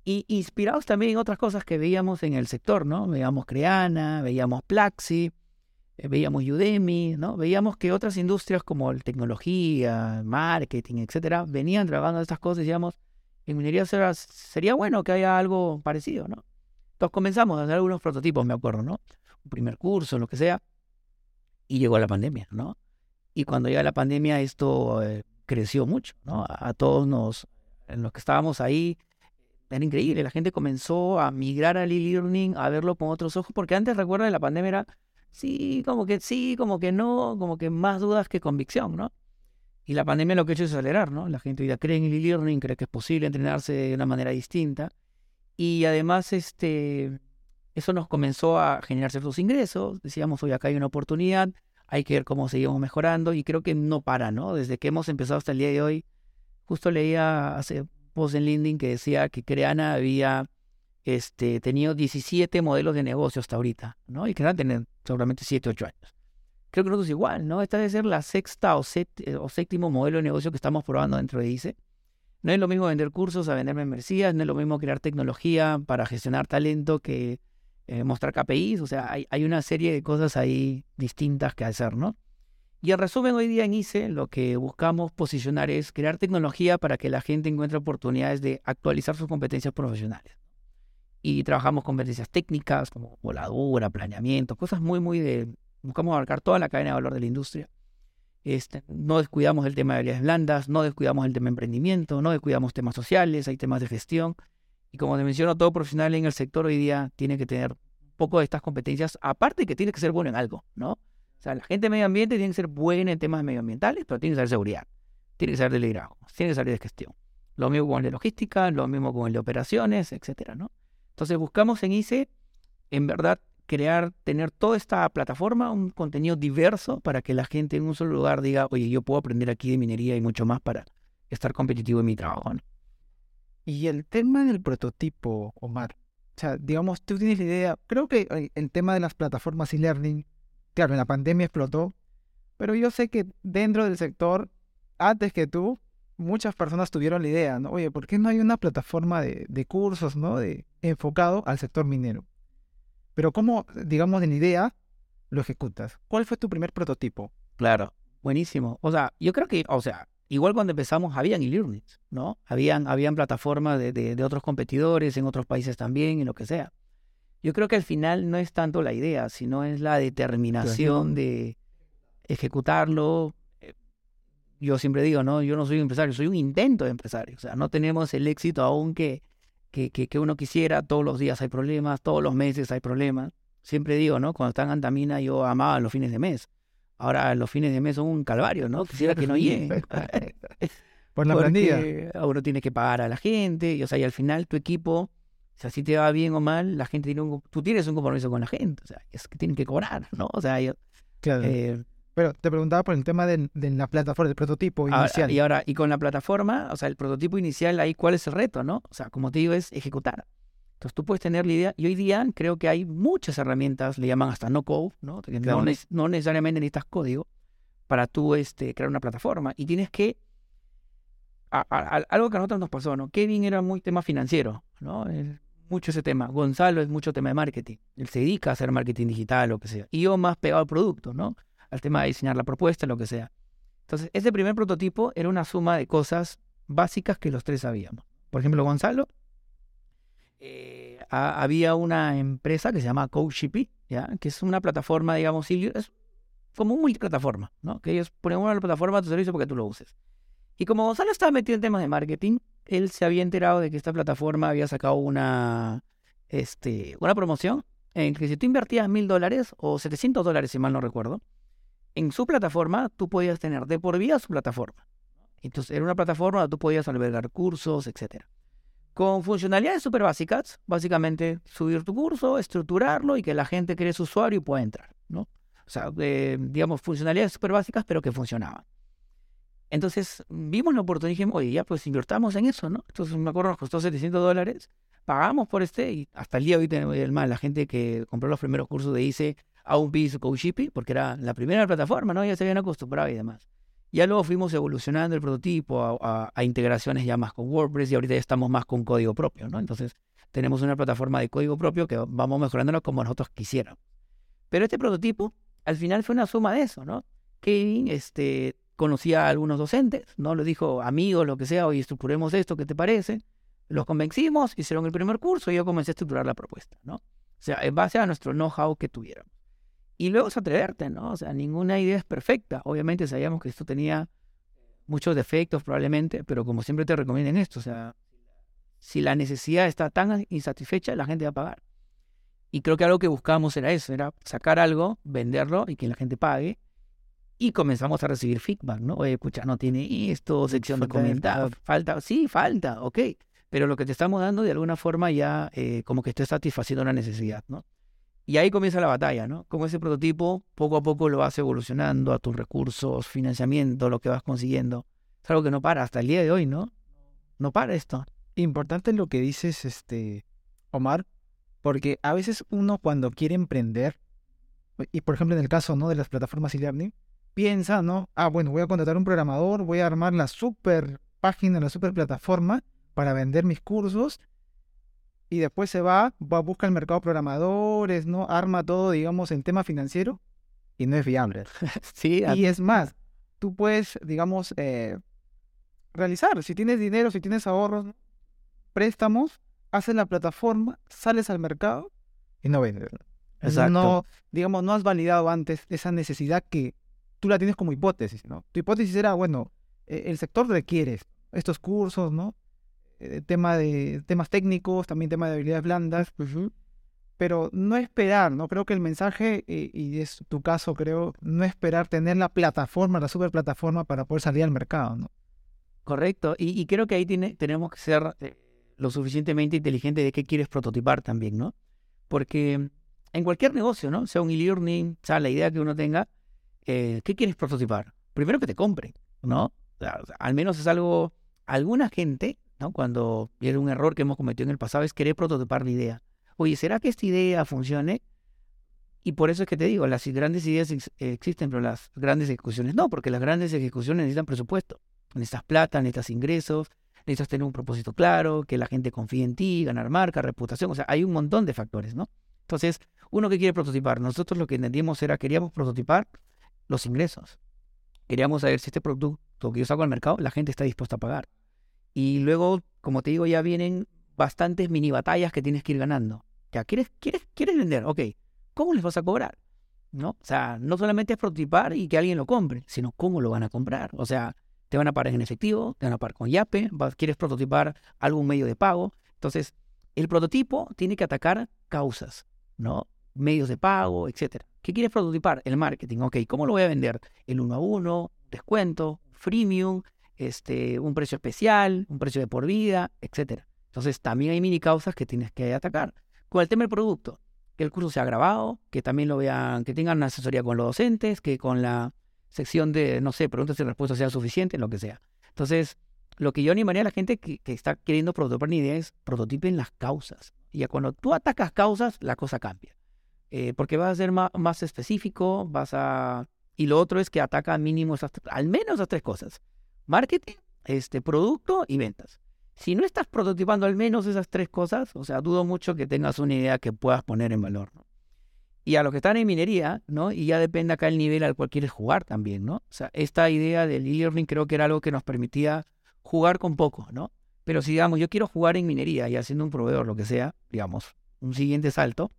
y inspirados también en otras cosas que veíamos en el sector, ¿no? Veíamos Creana, veíamos Plaxi, eh, veíamos Udemy, ¿no? Veíamos que otras industrias como tecnología, marketing, etcétera, venían trabajando estas cosas y decíamos, en minería será- sería bueno que haya algo parecido, ¿no? Entonces comenzamos a hacer algunos prototipos, me acuerdo, ¿no? Un primer curso, lo que sea, y llegó la pandemia, ¿no? Y cuando llega la pandemia esto eh, creció mucho, ¿no? A, todos nos, en los que estábamos ahí, era increíble. La gente comenzó a migrar al e-learning, a verlo con otros ojos, porque antes, recuerda, la pandemia era, sí, como que sí, como que no, como que más dudas que convicción, ¿no? Y la pandemia lo que ha hecho es acelerar, ¿no? La gente ya cree en el e-learning, cree que es posible entrenarse de una manera distinta. Y además, este, eso nos comenzó a generar ciertos ingresos. Decíamos, hoy acá hay una oportunidad, hay que ver cómo seguimos mejorando y creo que no para, ¿no? Desde que hemos empezado hasta el día de hoy, justo leía hace post en LinkedIn que decía que Creana había este, tenido 17 modelos de negocio hasta ahorita, ¿no? Y que van a tener seguramente 7, 8 años. Creo que nosotros igual, ¿no? Esta debe ser la sexta o, eh, o séptimo modelo de negocio que estamos probando dentro de ICE. No es lo mismo vender cursos a vender membresías, no es lo mismo crear tecnología para gestionar talento que eh, mostrar KPIs, o sea, hay, hay, una serie de cosas ahí distintas que hacer, ¿no? Y en resumen, hoy día en ICE lo que buscamos posicionar es crear tecnología para que la gente encuentre oportunidades de actualizar sus competencias profesionales. Y trabajamos competencias técnicas como voladura, planeamiento, cosas muy, muy de... Buscamos abarcar toda la cadena de valor de la industria. Este, no descuidamos el tema de habilidades blandas, no descuidamos el tema de emprendimiento, no descuidamos temas sociales, hay temas de gestión. Y como te menciono, todo profesional en el sector hoy día tiene que tener poco de estas competencias, aparte que tiene que ser bueno en algo, ¿no? O sea, la gente de medio ambiente tiene que ser buena en temas medioambientales, pero tiene que saber seguridad, tiene que saber de liderazgo, tiene que saber de gestión. Lo mismo con el de logística, lo mismo con el de operaciones, etcétera, ¿no? Entonces buscamos en ICE, en verdad, crear, tener toda esta plataforma, un contenido diverso para que la gente en un solo lugar diga, oye, yo puedo aprender aquí de minería y mucho más para estar competitivo en mi trabajo, ¿no? Y el tema del prototipo, Omar, o sea, digamos, tú tienes la idea, creo que eh, el tema de las plataformas e-learning claro, en la pandemia explotó, pero yo sé que dentro del sector, antes que tú, muchas personas tuvieron la idea, ¿no? Oye, ¿por qué no hay una plataforma de, cursos, ¿no? De, enfocado al sector minero. Pero ¿cómo, digamos, en idea lo ejecutas? ¿Cuál fue tu primer prototipo? Claro, buenísimo. O sea, yo creo que, o sea, igual cuando empezamos habían e-learnings, ¿no? Habían, habían plataformas de, de, otros competidores en otros países también y lo que sea. Yo creo que al final no es tanto la idea, sino es la determinación de ejecutarlo. Eh, yo siempre digo, no, yo no soy un empresario, soy un intento de empresario. O sea, no tenemos el éxito aún que, que, que, uno quisiera. Todos los días hay problemas, todos los meses hay problemas. Siempre digo, ¿no? Cuando estaba en Antamina yo amaba los fines de mes. Ahora los fines de mes son un calvario, ¿no? Quisiera que no llegue. Por la planilla. Uno tiene que pagar a la gente. Y, o sea, y al final tu equipo o sea, si te va bien o mal, la gente tiene un, tú tienes un compromiso con la gente, o sea, es que tienen que cobrar, ¿no? O sea, yo, claro. Eh, pero te preguntaba por el tema de, la plataforma, del prototipo inicial. y ahora, y con la plataforma, o sea, el prototipo inicial ahí, ¿cuál es el reto, no? O sea, como te digo, es ejecutar. Entonces tú puedes tener la idea, y hoy día creo que hay muchas herramientas, le llaman hasta no code, ¿no? No, no, necesariamente necesitas código para tú este, crear una plataforma. Y tienes que algo que a nosotros nos pasó, ¿no? Kevin era muy tema financiero, ¿no? mucho ese tema. Gonzalo es mucho tema de marketing. Él se dedica a hacer marketing digital, lo que sea. Y yo más pegado al producto, ¿no? Al tema de diseñar la propuesta, lo que sea. Entonces, ese primer prototipo era una suma de cosas básicas que los tres sabíamos. Por ejemplo, Gonzalo, eh, había una empresa que se llama CoachShippy, ¿ya? que es una plataforma, digamos, es como un multiplataforma, ¿no? que ellos ponen una plataforma a tu servicio porque tú lo uses. Y como Gonzalo estaba metido en temas de marketing, él se había enterado de que esta plataforma había sacado una, este, una promoción en que si tú invertías mil dólares o 700 dólares, si mal no recuerdo, en su plataforma tú podías tener de por vida su plataforma. Entonces era una plataforma donde tú podías albergar cursos, etc. Con funcionalidades súper básicas, básicamente subir tu curso, estructurarlo y que la gente cree su usuario y pueda entrar, ¿no? O sea, eh, digamos, funcionalidades súper básicas, pero que funcionaban. Entonces vimos la oportunidad y dijimos, oye, ya pues invirtamos en eso, ¿no? Entonces me acuerdo, nos costó 700 dólares, pagamos por este y hasta el día de hoy tenemos el mal. La gente que compró los primeros cursos de ICE aún pide su CoachShippy porque era la primera plataforma, ¿no? Ya se habían acostumbrado y demás. Ya luego fuimos evolucionando el prototipo a, integraciones ya más con WordPress y ahorita ya estamos más con código propio, ¿no? Entonces tenemos una plataforma de código propio que vamos mejorándolo como nosotros quisiéramos. Pero este prototipo al final fue una suma de eso, ¿no? Kevin este, conocía a algunos docentes, ¿no? Le dijo, amigos, lo que sea, hoy estructuremos esto, ¿qué te parece? Los convencimos, hicieron el primer curso y yo comencé a estructurar la propuesta, ¿no? O sea, en base a nuestro know-how que tuvieron. Y luego es atreverte, ¿no? O sea, ninguna idea es perfecta. Obviamente sabíamos que esto tenía muchos defectos probablemente, pero como siempre te recomiendan esto, o sea, Si la necesidad está tan insatisfecha, la gente va a pagar. Y creo que algo que buscábamos era eso, era sacar algo, venderlo y que la gente pague. Y comenzamos a recibir feedback, ¿no? Oye, escucha, no tiene esto, sección de comentarios, falta, sí, falta, ok. Pero lo que te estamos dando de alguna forma ya eh, como que esté satisfaciendo una necesidad, ¿no? Y ahí comienza la batalla, ¿no? Como ese prototipo poco a poco lo vas evolucionando a tus recursos, financiamiento, lo que vas consiguiendo. Es algo que no para hasta el día de hoy, ¿no? No para esto. Importante lo que dices, este, Omar, porque a veces uno cuando quiere emprender, y por ejemplo en el caso ¿no? de las plataformas e-learning, piensa, ¿no? Ah, bueno, voy a contratar un programador, voy a armar la super página, la super plataforma para vender mis cursos y después se va, va a buscar el mercado de programadores, ¿no? Arma todo, digamos, en tema financiero y no es viable. Sí, Y es más, tú puedes, digamos, eh, realizar, si tienes dinero, si tienes ahorros, préstamos, haces la plataforma, sales al mercado y no vendes. exacto. No, digamos, no has validado antes esa necesidad que tú la tienes como hipótesis, ¿no? Tu hipótesis era, bueno, eh, el sector requiere estos cursos, ¿no? Eh, tema de temas técnicos, también tema de habilidades blandas, pero no esperar, ¿no? Creo que el mensaje, eh, y es tu caso, creo, no esperar tener la plataforma, la super plataforma para poder salir al mercado, ¿no? Correcto. Y, y creo que ahí tiene, tenemos que ser eh, lo suficientemente inteligentes de qué quieres prototipar también, ¿no? Porque en cualquier negocio, ¿no? Sea un e-learning, sea la idea que uno tenga, eh, ¿qué quieres prototipar? Primero que te compren, ¿no? O sea, al menos es algo, alguna gente, ¿no? Cuando era un error que hemos cometido en el pasado es querer prototipar la idea. Oye, ¿será que esta idea funcione? Y por eso es que te digo, las grandes ideas ex- existen, pero las grandes ejecuciones no, porque las grandes ejecuciones necesitan presupuesto. Necesitas plata, necesitas ingresos, necesitas tener un propósito claro, que la gente confíe en ti, ganar marca, reputación, o sea, hay un montón de factores, ¿no? Entonces, uno que quiere prototipar, nosotros lo que entendíamos era, queríamos prototipar los ingresos. Queríamos saber si este producto que yo saco al mercado, la gente está dispuesta a pagar. Y luego, como te digo, ya vienen bastantes mini batallas que tienes que ir ganando. Ya, ¿quieres, quieres, quieres vender? Ok, ¿cómo les vas a cobrar? ¿No? O sea, no solamente es prototipar y que alguien lo compre, sino cómo lo van a comprar. O sea, te van a pagar en efectivo, te van a pagar con Yape, quieres prototipar algún medio de pago. Entonces, el prototipo tiene que atacar causas, ¿no? Medios de pago, etcétera. ¿Qué quieres prototipar? El marketing. Ok, ¿cómo lo voy a vender? El uno a uno, descuento, freemium, este, un precio especial, un precio de por vida, etcétera. Entonces, también hay mini causas que tienes que atacar. Con el tema del producto, que el curso sea grabado, que también lo vean, que tengan una asesoría con los docentes, que con la sección de, no sé, preguntas y respuestas sea suficiente, lo que sea. Entonces, lo que yo animaría a la gente que, está queriendo prototipar una idea es prototipen las causas. Y ya cuando tú atacas causas, la cosa cambia. Eh, porque vas a ser más, específico, vas a... Y lo otro es que ataca mínimo al menos esas tres cosas. Marketing, este, producto y ventas. Si no estás prototipando al menos esas tres cosas, o sea, dudo mucho que tengas una idea que puedas poner en valor. ¿no? Y a los que están en minería, ¿no? Y ya depende acá el nivel al cual quieres jugar también, ¿no? O sea, esta idea del e-learning creo que era algo que nos permitía jugar con poco, ¿no? Pero si, digamos, yo quiero jugar en minería y haciendo un proveedor, lo que sea, digamos, un siguiente salto,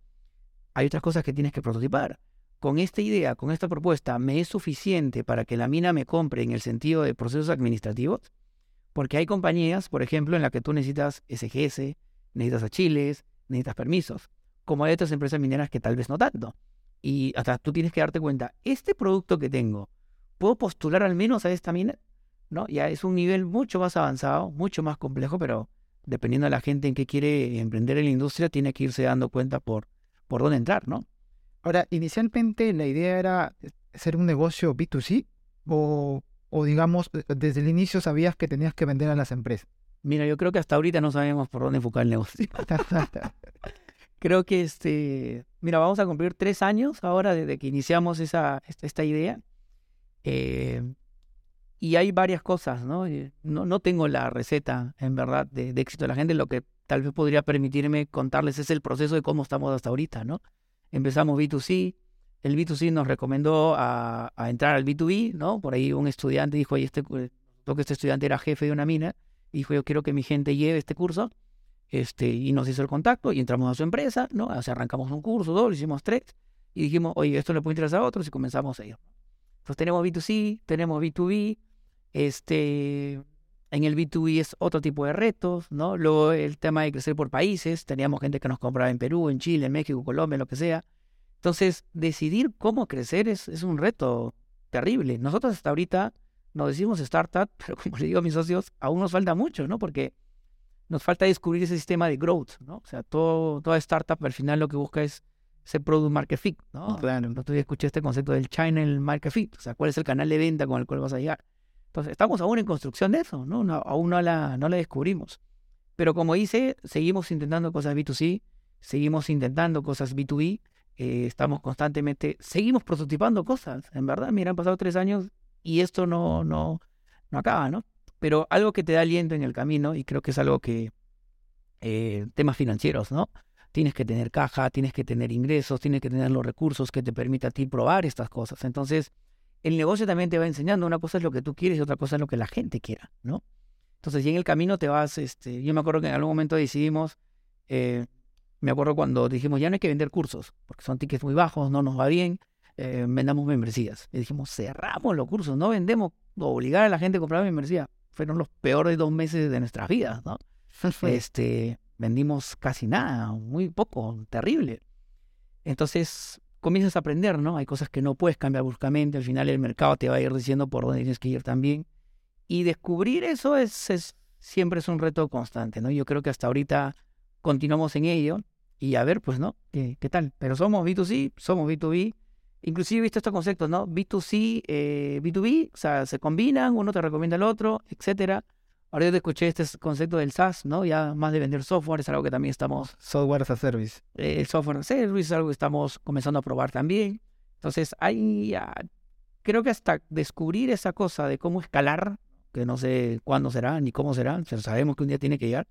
hay otras cosas que tienes que prototipar. Con esta idea, con esta propuesta, ¿me es suficiente para que la mina me compre en el sentido de procesos administrativos? Porque hay compañías, por ejemplo, en las que tú necesitas SGS, necesitas achiles, necesitas permisos, como hay otras empresas mineras que tal vez no tanto. Y hasta tú tienes que darte cuenta, este producto que tengo, ¿puedo postular al menos a esta mina? ¿No? Ya es un nivel mucho más avanzado, mucho más complejo, pero dependiendo de la gente en que quiere emprender en la industria, tiene que irse dando cuenta por, por dónde entrar, ¿no? Ahora, inicialmente la idea era ser un negocio B2C o, o digamos, eh, desde el inicio sabías que tenías que vender a las empresas. Mira, yo creo que hasta ahorita no sabemos por dónde enfocar el negocio. creo que este, mira, vamos a cumplir tres años ahora desde que iniciamos esa, esta, idea. Eh, y hay varias cosas, ¿no? Eh, ¿no? No tengo la receta, en verdad, de, de éxito de la gente. Lo que tal vez podría permitirme contarles es el proceso de cómo estamos hasta ahorita, ¿no? Empezamos B2C, el B2C nos recomendó a, a entrar al B2B, ¿no? Por ahí un estudiante dijo, oye, este, creo que este estudiante era jefe de una mina, y dijo, yo quiero que mi gente lleve este curso, este, y nos hizo el contacto, y entramos a su empresa, ¿no? O sea, arrancamos un curso, dos, lo hicimos tres, y dijimos, oye, esto le puede interesar a otros, y comenzamos a ir. Entonces tenemos B2C, tenemos B2B, este, En el B2B es otro tipo de retos, ¿no? Luego el tema de crecer por países, teníamos gente que nos compraba en Perú, en Chile, en México, Colombia, lo que sea. Entonces, decidir cómo crecer es, es un reto terrible. Nosotros hasta ahorita nos decimos startup, pero como le digo a mis socios, aún nos falta mucho, ¿no? Porque nos falta descubrir ese sistema de growth, ¿no? O sea, todo, toda startup al final lo que busca es ese product market fit, ¿no? Claro. Entonces escuché este concepto del channel market fit, o sea, cuál es el canal de venta con el cual vas a llegar. Entonces, estamos aún en construcción de eso, ¿no? No- aún no la, no la descubrimos. Pero como dice, seguimos intentando cosas B2C, seguimos intentando cosas B2B, eh, estamos constantemente, seguimos prototipando cosas, en verdad, mira, han pasado tres años y esto no, no, no acaba, ¿no? Pero algo que te da aliento en el camino, y creo que es algo que, eh, temas financieros, ¿no? Tienes que tener caja, tienes que tener ingresos, tienes que tener los recursos que te permita a ti probar estas cosas. Entonces, el negocio también te va enseñando, una cosa es lo que tú quieres y otra cosa es lo que la gente quiera, ¿no? Entonces, y en el camino te vas, este, yo me acuerdo que en algún momento decidimos, eh, me acuerdo cuando dijimos, ya no hay que vender cursos, porque son tickets muy bajos, no nos va bien, eh, vendamos membresías. Y dijimos, cerramos los cursos, no vendemos, obligar a la gente a comprar membresía. Fueron los peores dos meses de nuestras vidas, ¿no? este, vendimos casi nada, muy poco, terrible. Entonces comienzas a aprender, ¿no? Hay cosas que no puedes cambiar bruscamente, al final el mercado te va a ir diciendo por dónde tienes que ir también. Y descubrir eso es, siempre es un reto constante, ¿no? Yo creo que hasta ahorita continuamos en ello y a ver, pues, ¿no? ¿Qué, qué tal? Pero somos B2C, somos B2B. Inclusive he visto estos conceptos, ¿no? B2C, eh, B2B, o sea, se combinan, uno te recomienda al otro, etcétera. Ahora yo te escuché este concepto del SaaS, ¿no? Ya más de vender software es algo que también estamos, Software as a service. eh, el software as a service es algo que estamos comenzando a probar también. Entonces, hay, ah, creo que hasta descubrir esa cosa de cómo escalar, que no sé cuándo será ni cómo será, pero sabemos que un día tiene que llegar,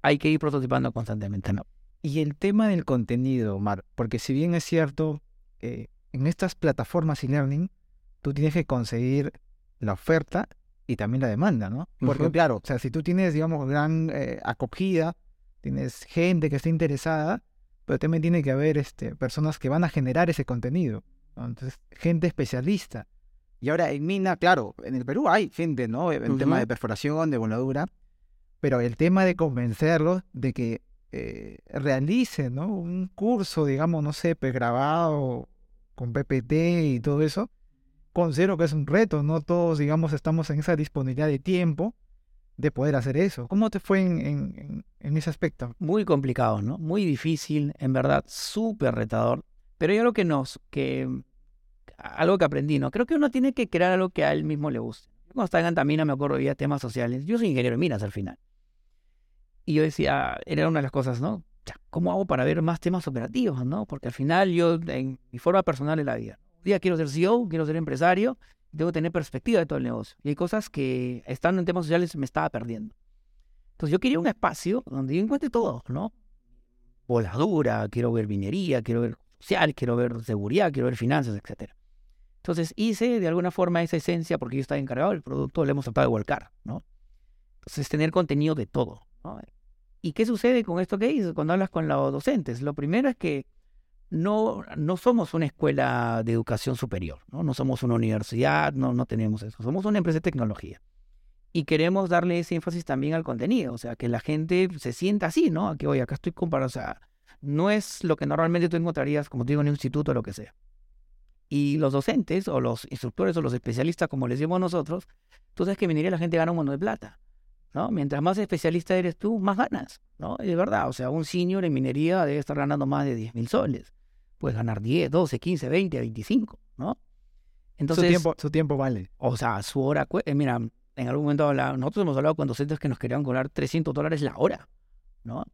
hay que ir prototipando constantemente, ¿no? Y el tema del contenido, Mar, porque si bien es cierto, eh, en estas plataformas e-learning, tú tienes que conseguir la oferta y también la demanda, ¿no? Porque Ujú. claro, o sea, si tú tienes, digamos, gran eh, acogida, tienes gente que está interesada, pero también tiene que haber este, personas que van a generar ese contenido. ¿no? Entonces, gente especialista. Y ahora en Mina, claro, en el Perú hay gente, ¿no? El tema Ujú. de perforación, de voladura, pero el tema de convencerlos de que eh, realicen, ¿no? Un curso, digamos, no sé, pregrabado con PPT y todo eso, considero que es un reto, no todos, digamos, estamos en esa disponibilidad de tiempo de poder hacer eso. ¿Cómo te fue en, en- en- ese aspecto? Muy complicado, ¿no? Muy difícil, en verdad, súper retador. Pero hay algo que nos, que, algo que aprendí, ¿no? Creo que uno tiene que crear algo que a él mismo le guste. Yo Cuando estaba en Antamina me acuerdo había temas sociales. Yo soy ingeniero de minas al final. Y yo decía, era una de las cosas, ¿no? ¿Cómo hago para ver más temas operativos, no? Porque al final yo, en mi forma personal de la vida, día quiero ser CEO, quiero ser empresario, que tener perspectiva de todo el negocio. Y hay cosas que, estando en temas sociales, me estaba perdiendo. Entonces yo quería un espacio donde yo encuentre todo, ¿no? Voladura, quiero ver minería, quiero ver social, quiero ver seguridad, quiero ver finanzas, etcétera. Entonces hice de alguna forma esa esencia, porque yo estaba encargado del producto, le hemos tratado de volcar, ¿no? Entonces tener contenido de todo, ¿no? ¿Y qué sucede con esto que dices cuando hablas con los docentes? Lo primero es que no, no somos una escuela de educación superior, ¿no? No somos una universidad, no, no tenemos eso. Somos una empresa de tecnología. Y queremos darle ese énfasis también al contenido, o sea, que la gente se sienta así, ¿no? Que, oye, acá estoy comparando, o sea, no es lo que normalmente tú encontrarías, como te digo, en un instituto o lo que sea. Y los docentes, o los instructores, o los especialistas, como les decimos nosotros, tú sabes que minería la gente gana un de plata, ¿no? Mientras más especialista eres tú, más ganas, ¿no? Y de verdad, o sea, un senior en minería debe estar ganando más de 10 mil soles. Puedes ganar 10, 12, 15, 20, 25, ¿no? Entonces, su, tiempo, su tiempo vale. o sea, su hora, eh, mira, en algún momento nosotros hemos hablado con docentes que nos querían cobrar 300 dólares la hora, ¿no?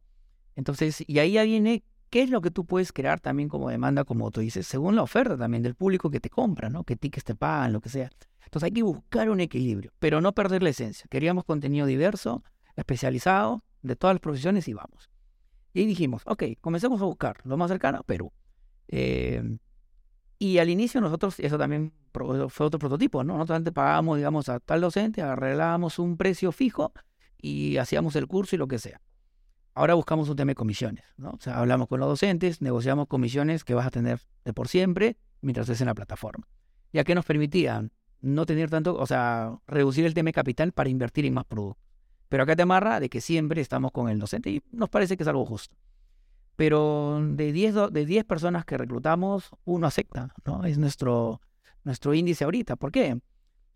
Entonces, y ahí ya viene, ¿qué es lo que tú puedes crear también como demanda, como tú dices, según la oferta también del público que te compra, ¿no? Que tickets te pagan, lo que sea. Entonces hay que buscar un equilibrio, pero no perder la esencia. Queríamos contenido diverso, especializado, de todas las profesiones y vamos. Y dijimos, ok, comencemos a buscar lo más cercano, Perú. Eh, y al inicio nosotros, eso también fue otro prototipo, ¿no? Nosotros antes pagábamos, digamos, a tal docente, arreglábamos un precio fijo y hacíamos el curso y lo que sea. Ahora buscamos un tema de comisiones, ¿no? O sea, hablamos con los docentes, negociamos comisiones que vas a tener de por siempre mientras estés en la plataforma. Ya que nos permitían no tener tanto, o sea, reducir el tema de capital para invertir en más productos. Pero acá te amarra de que siempre estamos con el docente y nos parece que es algo justo. Pero de 10, de 10 personas que reclutamos, uno acepta, ¿no? Es nuestro, nuestro índice ahorita. ¿Por qué?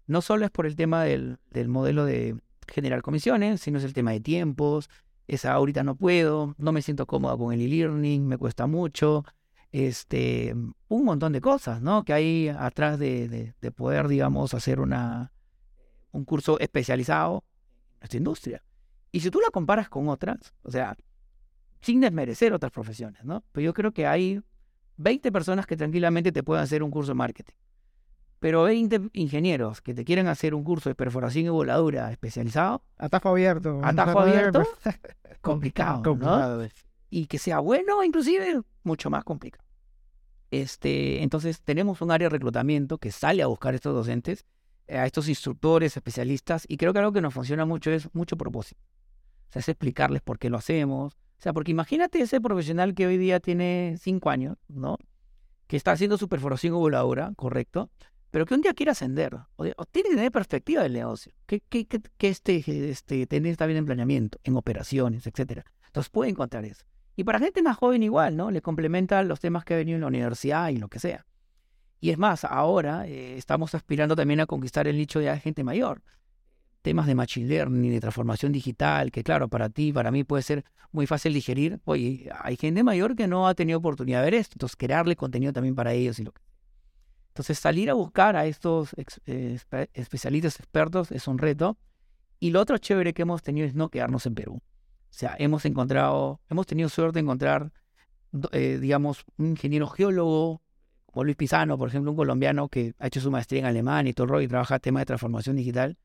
No solo es por el tema del, del modelo de generar comisiones, sino es el tema de tiempos. Esa ahorita no puedo, no me siento cómoda con el e-learning, me cuesta mucho, este, un montón de cosas, ¿no? Que hay atrás de, de, poder, digamos, hacer una, un curso especializado en nuestra industria. Y si tú la comparas con otras, o sea, sin desmerecer otras profesiones, ¿no? Pero yo creo que hay 20 personas que tranquilamente te pueden hacer un curso de marketing. Pero 20 ingenieros que te quieren hacer un curso de perforación y voladura especializado. Atajo abierto. Atajo abierto. complicado. ¿no? Y que sea bueno, inclusive, mucho más complicado. Este, entonces, tenemos un área de reclutamiento que sale a buscar a estos docentes, a estos instructores, especialistas, y creo que algo que nos funciona mucho es mucho propósito. O sea, es explicarles por qué lo hacemos. O sea, porque imagínate ese profesional que hoy día tiene cinco años, ¿no? Que está haciendo su perforación o voladura, correcto, pero que un día quiere ascender, o, tiene que tener perspectiva del negocio, que, que, que, este, este, también en planeamiento, en operaciones, etcétera. Entonces puede encontrar eso. Y para gente más joven igual, ¿no? Le complementa los temas que ha venido en la universidad y lo que sea. Y es más, ahora eh, estamos aspirando también a conquistar el nicho de gente mayor. Temas de machine learning, de transformación digital, que claro, para ti, para mí puede ser muy fácil digerir. Oye, hay gente mayor que no ha tenido oportunidad de ver esto, entonces crearle contenido también para ellos y lo que Entonces salir a buscar a estos eh, especialistas expertos es un reto. Y lo otro chévere que hemos tenido es no quedarnos en Perú. O sea, hemos encontrado, hemos tenido suerte de encontrar, eh, digamos, un ingeniero geólogo como Luis Pisano, por ejemplo, un colombiano que ha hecho su maestría en alemán y todo el rollo y trabaja tema de transformación digital,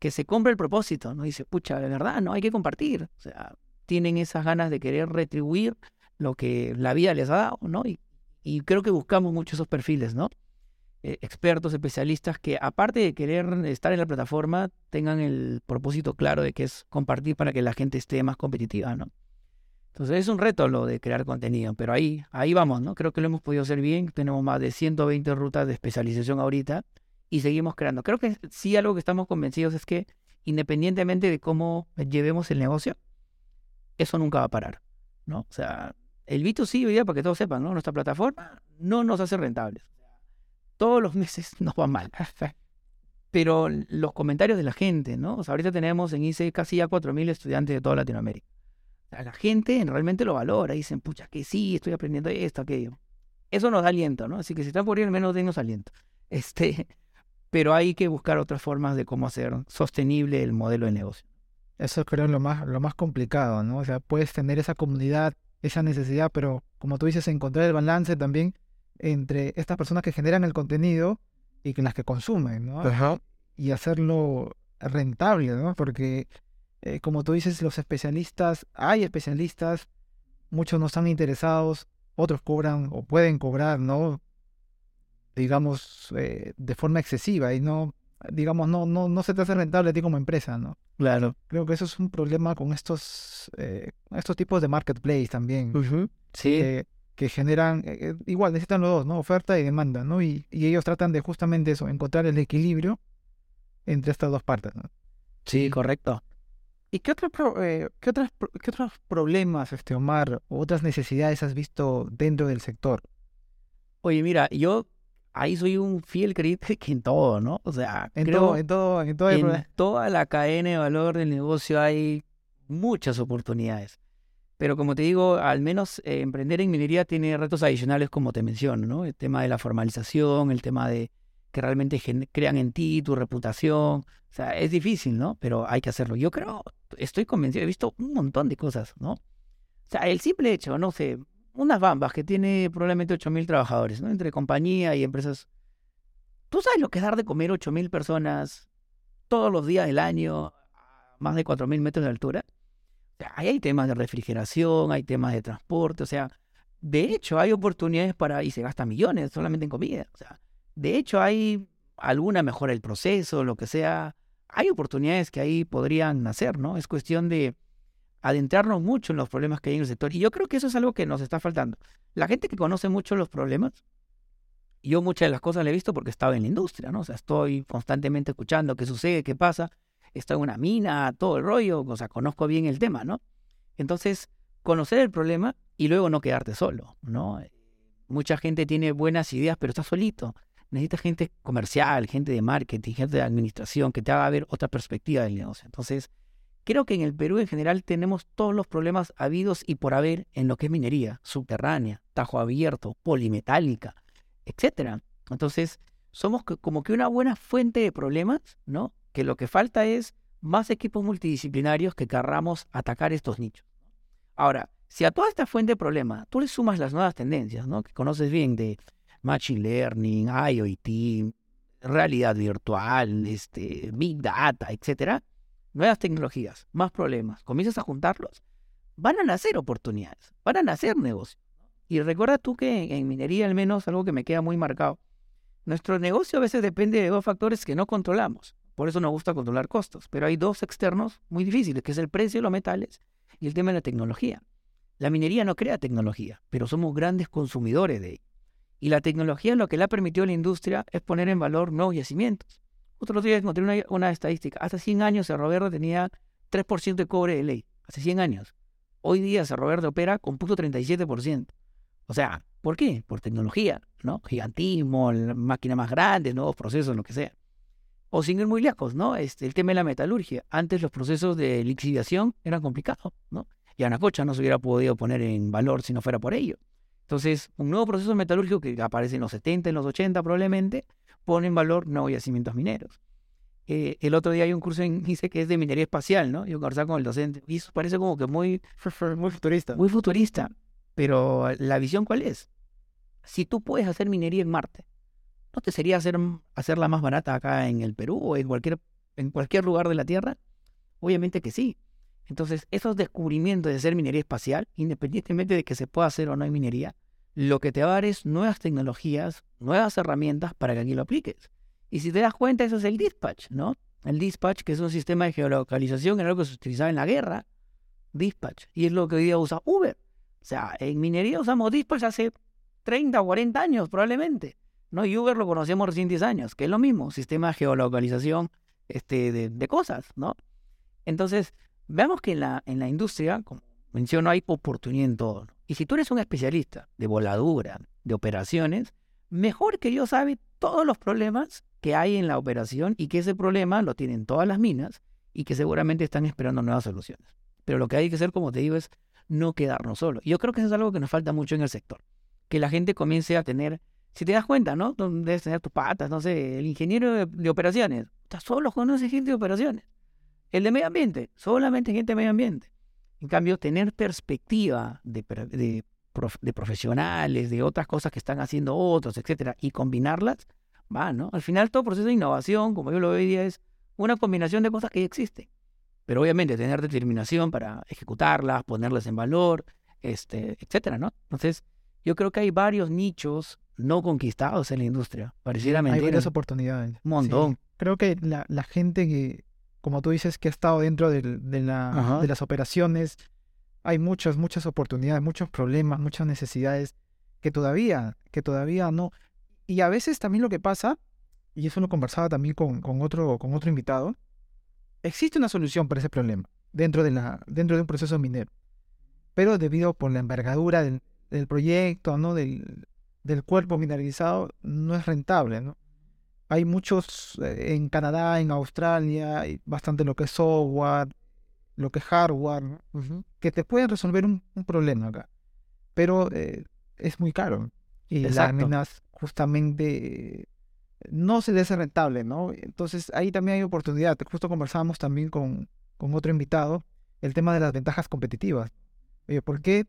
que se compra el propósito, ¿no? Dice, pucha, de verdad, no hay que compartir. O sea, tienen esas ganas de querer retribuir lo que la vida les ha dado, ¿no? Y, y creo que buscamos mucho esos perfiles, ¿no? Eh, expertos, especialistas que aparte de querer estar en la plataforma, tengan el propósito claro de que es compartir para que la gente esté más competitiva, ¿no? Entonces es un reto lo de crear contenido, pero ahí, ahí vamos, ¿no? Creo que lo hemos podido hacer bien, tenemos más de 120 rutas de especialización ahorita y seguimos creando. Creo que sí algo que estamos convencidos es que independientemente de cómo llevemos el negocio, eso nunca va a parar, ¿no? O sea, el B2C hoy día, para que todos sepan, ¿no? Nuestra plataforma no nos hace rentables todos los meses nos va mal. Pero los comentarios de la gente, ¿no? O sea, ahorita tenemos en ICE casi ya 4.000 estudiantes de toda Latinoamérica. la gente realmente lo valora, dicen, pucha, que sí, estoy aprendiendo esto, aquello. Eso nos da aliento, ¿no? Así que si están por ir, al menos denos aliento. Este, pero hay que buscar otras formas de cómo hacer sostenible el modelo de negocio. Eso creo es lo más, lo más complicado, ¿no? O sea, puedes tener esa comunidad, esa necesidad, pero como tú dices, encontrar el balance también entre estas personas que generan el contenido y las que consumen, ¿no? Y hacerlo rentable, ¿no? Porque, eh, como tú dices, los especialistas, hay especialistas, muchos no están interesados, otros cobran o pueden cobrar, ¿no? Digamos, eh, de forma excesiva y no, digamos, no, no, no se te hace rentable a ti como empresa, ¿no? Claro. Creo que eso es un problema con estos, eh, estos tipos de marketplace también. Sí que generan, eh, igual necesitan los dos, ¿no? Oferta y demanda, ¿no? Y, ellos tratan de justamente eso, encontrar el equilibrio entre estas dos partes, ¿no? Sí, correcto. ¿Y qué, otros qué, otras, qué otros problemas, este Omar, o otras necesidades has visto dentro del sector? Oye, mira, yo ahí soy un fiel creyente que en todo, ¿no? O sea, en todo, en todo, en, todo en toda la cadena de valor del negocio hay muchas oportunidades. Pero como te digo, al menos eh, emprender en minería tiene retos adicionales como te menciono, ¿no? El tema de la formalización, el tema de que realmente crean en ti, tu reputación. O sea, es difícil, ¿no? Pero hay que hacerlo. Yo creo, estoy convencido, he visto un montón de cosas, ¿no? O sea, el simple hecho, no sé, unas bambas que tiene probablemente 8.000 trabajadores, ¿no? Entre compañía y empresas. ¿Tú sabes lo que es dar de comer 8.000 personas todos los días del año a más de 4.000 metros de altura? Ahí hay temas de refrigeración, hay temas de transporte, o sea, de hecho hay oportunidades para, y se gasta millones solamente en comida, o sea, de hecho hay alguna mejora del proceso, lo que sea, hay oportunidades que ahí podrían nacer, ¿no? Es cuestión de adentrarnos mucho en los problemas que hay en el sector. Y yo creo que eso es algo que nos está faltando. La gente que conoce mucho los problemas yo muchas de las cosas las he visto porque estaba en la industria, ¿no? O sea, estoy constantemente escuchando qué sucede, qué pasa, estoy en una mina, todo el rollo, o sea, conozco bien el tema, ¿no? Entonces, conocer el problema y luego no quedarte solo, ¿no? Mucha gente tiene buenas ideas, pero está solito. Necesita gente comercial, gente de marketing, gente de administración que te haga ver otra perspectiva del negocio. Entonces, creo que en el Perú en general tenemos todos los problemas habidos y por haber en lo que es minería, subterránea, tajo abierto, polimetálica, etcétera. Entonces, somos como que una buena fuente de problemas, ¿no? Que lo que falta es más equipos multidisciplinarios que querramos atacar estos nichos. Ahora, si a toda esta fuente de problemas tú le sumas las nuevas tendencias, ¿no? Que conoces bien de Machine Learning, IoT, realidad virtual, este, Big Data, etcétera, nuevas tecnologías, más problemas, comienzas a juntarlos, van a nacer oportunidades, van a nacer negocios. Y recuerda tú que en minería al menos algo que me queda muy marcado, nuestro negocio a veces depende de dos factores que no controlamos. Por eso nos gusta controlar costos. Pero hay dos externos muy difíciles, que es el precio de los metales y el tema de la tecnología. La minería no crea tecnología, pero somos grandes consumidores de ella. Y la tecnología lo que le ha permitido a la industria es poner en valor nuevos yacimientos. Otro día encontré una, una estadística. Hace 100 años Cerro Verde tenía 3% de cobre de ley. Hace 100 años. Hoy día Cerro Verde opera con punto 37%. O sea, ¿por qué? Por tecnología, ¿no? Gigantismo, máquina más grande, nuevos procesos, lo que sea. O sin ir muy lejos, ¿no? Este, el tema de la metalurgia. Antes los procesos de lixiviación eran complicados, ¿no? Y Anacocha no se hubiera podido poner en valor si no fuera por ello. Entonces, un nuevo proceso metalúrgico que aparece en los 70, en los 80 probablemente, pone en valor nuevos yacimientos mineros. Eh, el otro día hay un curso en dice que es de minería espacial, ¿no? Yo conversaba con el docente y eso parece como que muy, muy futurista. Muy futurista. Pero la visión cuál es? Si tú puedes hacer minería en Marte, ¿no te sería hacer, hacerla más barata acá en el Perú o en cualquier, en cualquier lugar de la Tierra? Obviamente que sí. Entonces, esos descubrimientos de hacer minería espacial, independientemente de que se pueda hacer o no hay minería, lo que te va a dar es nuevas tecnologías, nuevas herramientas para que aquí lo apliques. Y si te das cuenta, eso es el dispatch, ¿no? El dispatch, que es un sistema de geolocalización, era algo que se utilizaba en la guerra. Dispatch. Y es lo que hoy día usa Uber. O sea, en minería usamos Dispatch hace 30 o 40 años probablemente. ¿no? Y Uber lo conocemos recién 10 años, que es lo mismo, sistema de geolocalización este, de, cosas, ¿no? Entonces, veamos que en la, en la industria, como menciono, hay oportunidad en todo. Y si tú eres un especialista de voladura, de operaciones, mejor que yo sabe todos los problemas que hay en la operación y que ese problema lo tienen todas las minas y que seguramente están esperando nuevas soluciones. Pero lo que hay que hacer, como te digo, es no quedarnos solos. Yo creo que eso es algo que nos falta mucho en el sector. Que la gente comience a tener, si te das cuenta, ¿no? Debes tener tus patas, no sé, el ingeniero de, operaciones. Estás solo conoce gente de operaciones. El de medio ambiente, solamente gente de medio ambiente. En cambio, tener perspectiva de, de, de profesionales, de otras cosas que están haciendo otros, etcétera, y combinarlas, va, ¿no? Al final, todo proceso de innovación, como yo lo veía, es una combinación de cosas que ya existen pero obviamente tener determinación para ejecutarlas, ponerlas en valor, este, etcétera, ¿no? Entonces, yo creo que hay varios nichos no conquistados en la industria. Pareciera mentira. Hay varias oportunidades. Un montón. Creo que la, la, gente que, como tú dices, que ha estado dentro de, de, la, de las operaciones, hay muchas, muchas oportunidades, muchos problemas, muchas necesidades que todavía, que todavía no. Y a veces también lo que pasa, y eso lo conversaba también con, con, otro, con otro invitado, existe una solución para ese problema dentro de, la, dentro de un proceso minero. Pero debido por la envergadura del, proyecto, ¿no? Del, del, cuerpo mineralizado, no es rentable. ¿no? Hay muchos eh, en Canadá, en Australia, hay bastante lo que es software, lo que es hardware, que te pueden resolver un, problema acá. Pero eh, es muy caro. Y las minas justamente no se le hace rentable, ¿no? Entonces ahí también hay oportunidad. Justo conversábamos también con, con otro invitado el tema de las ventajas competitivas. Oye, ¿por qué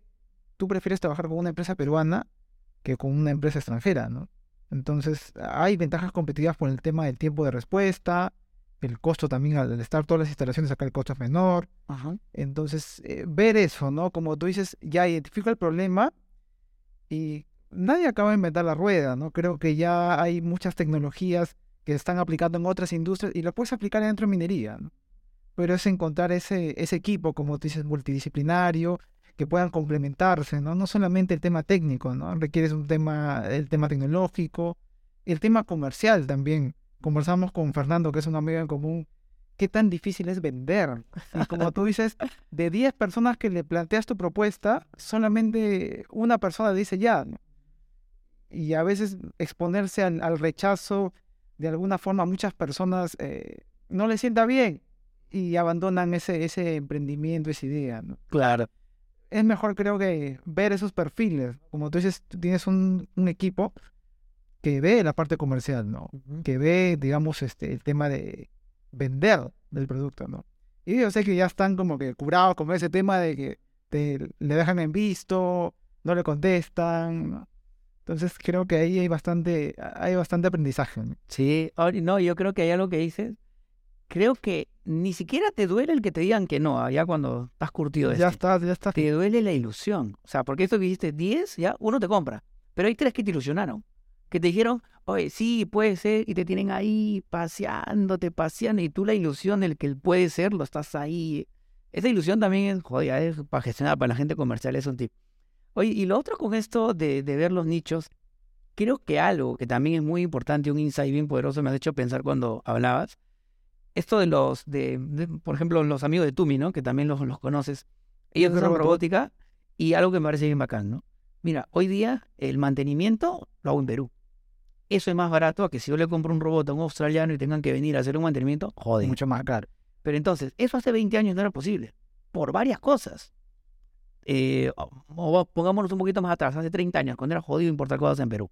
tú prefieres trabajar con una empresa peruana que con una empresa extranjera, ¿no? Entonces hay ventajas competitivas por el tema del tiempo de respuesta, el costo también al estar todas las instalaciones acá el costo es menor. Entonces, eh, ver eso, ¿no? Como tú dices, ya identifica el problema y nadie acaba de inventar la rueda, ¿no? Creo que ya hay muchas tecnologías que están aplicando en otras industrias y las puedes aplicar dentro de minería, ¿no? Pero es encontrar ese, ese equipo, como tú dices, multidisciplinario, que puedan complementarse, ¿no? No solamente el tema técnico, ¿no? Requieres un tema, el tema tecnológico, el tema comercial también. Conversamos con Fernando, que es un amigo en común, qué tan difícil es vender. Y como tú dices, de 10 personas que le planteas tu propuesta, solamente una persona dice ya. Y a veces exponerse al, rechazo, de alguna forma, a muchas personas eh, no les sienta bien y abandonan ese, ese emprendimiento, esa idea. Claro. Es mejor, creo que, ver esos perfiles. Como tú dices, tú tienes un, un equipo que ve la parte comercial, ¿no? Que ve, digamos, este, el tema de vender del producto, ¿no? Y yo sé que ya están como que curados con ese tema de que te, le dejan en visto, no le contestan, ¿no? Entonces creo que ahí hay bastante, hay bastante aprendizaje. ¿no? Sí, no, yo creo que hay algo que dices. Creo que ni siquiera te duele el que te digan que no, ya cuando estás curtido de Ya esto. está, ya está. Te duele la ilusión. O sea, porque esto que hiciste 10, ya uno te compra. Pero hay tres que te ilusionaron. Que te dijeron, oye, sí, puede ser, y te tienen ahí paseándote, paseando, y tú la ilusión del que puede ser, lo estás ahí. Esa ilusión también es, joder, es para gestionar, para la gente comercial es un tip. Oye, y lo otro con esto de, de ver los nichos, creo que algo que también es muy importante, un insight bien poderoso, me has hecho pensar cuando hablabas, esto de los, de, de, por ejemplo, los amigos de Tumi, ¿no? Que también los, los conoces. Ellos robot. robótica y algo que me parece bien bacán, ¿no? Mira, hoy día el mantenimiento lo hago en Perú. Eso es más barato a que si yo le compro un robot a un australiano y tengan que venir a hacer un mantenimiento, joder. Mucho más caro. Pero entonces, eso hace 20 años no era posible. Por varias cosas. Eh, o pongámonos un poquito más atrás, hace 30 años, cuando era jodido importar cosas en Perú.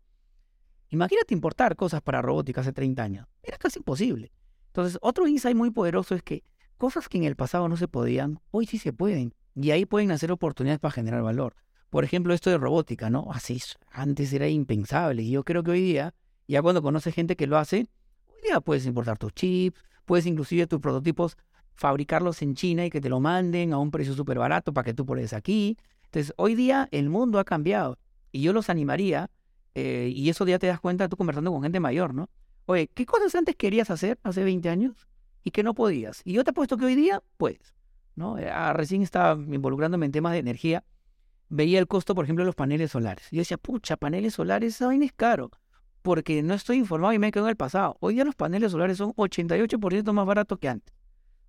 Imagínate importar cosas para robótica hace 30 años. Era casi imposible. Entonces, otro insight muy poderoso es que cosas que en el pasado no se podían, hoy sí se pueden. Y ahí pueden hacer oportunidades para generar valor. Por ejemplo, esto de robótica, ¿no? Así, antes era impensable. Y yo creo que hoy día, ya cuando conoces gente que lo hace, hoy día puedes importar tus chips, puedes inclusive tus prototipos fabricarlos en China y que te lo manden a un precio súper barato para que tú pruebes aquí. Entonces, hoy día el mundo ha cambiado y yo los animaría, eh, y eso ya te das cuenta tú conversando con gente mayor, ¿no? Oye, ¿qué cosas antes querías hacer hace 20 años y que no podías? Y yo te apuesto que hoy día puedes, ¿no? Eh, ah, recién estaba involucrándome en temas de energía, veía el costo, por ejemplo, de los paneles solares. Yo decía, pucha, paneles solares, esa vaina es caro, porque no estoy informado y me quedo en el pasado. Hoy día los paneles solares son 88% más baratos que antes.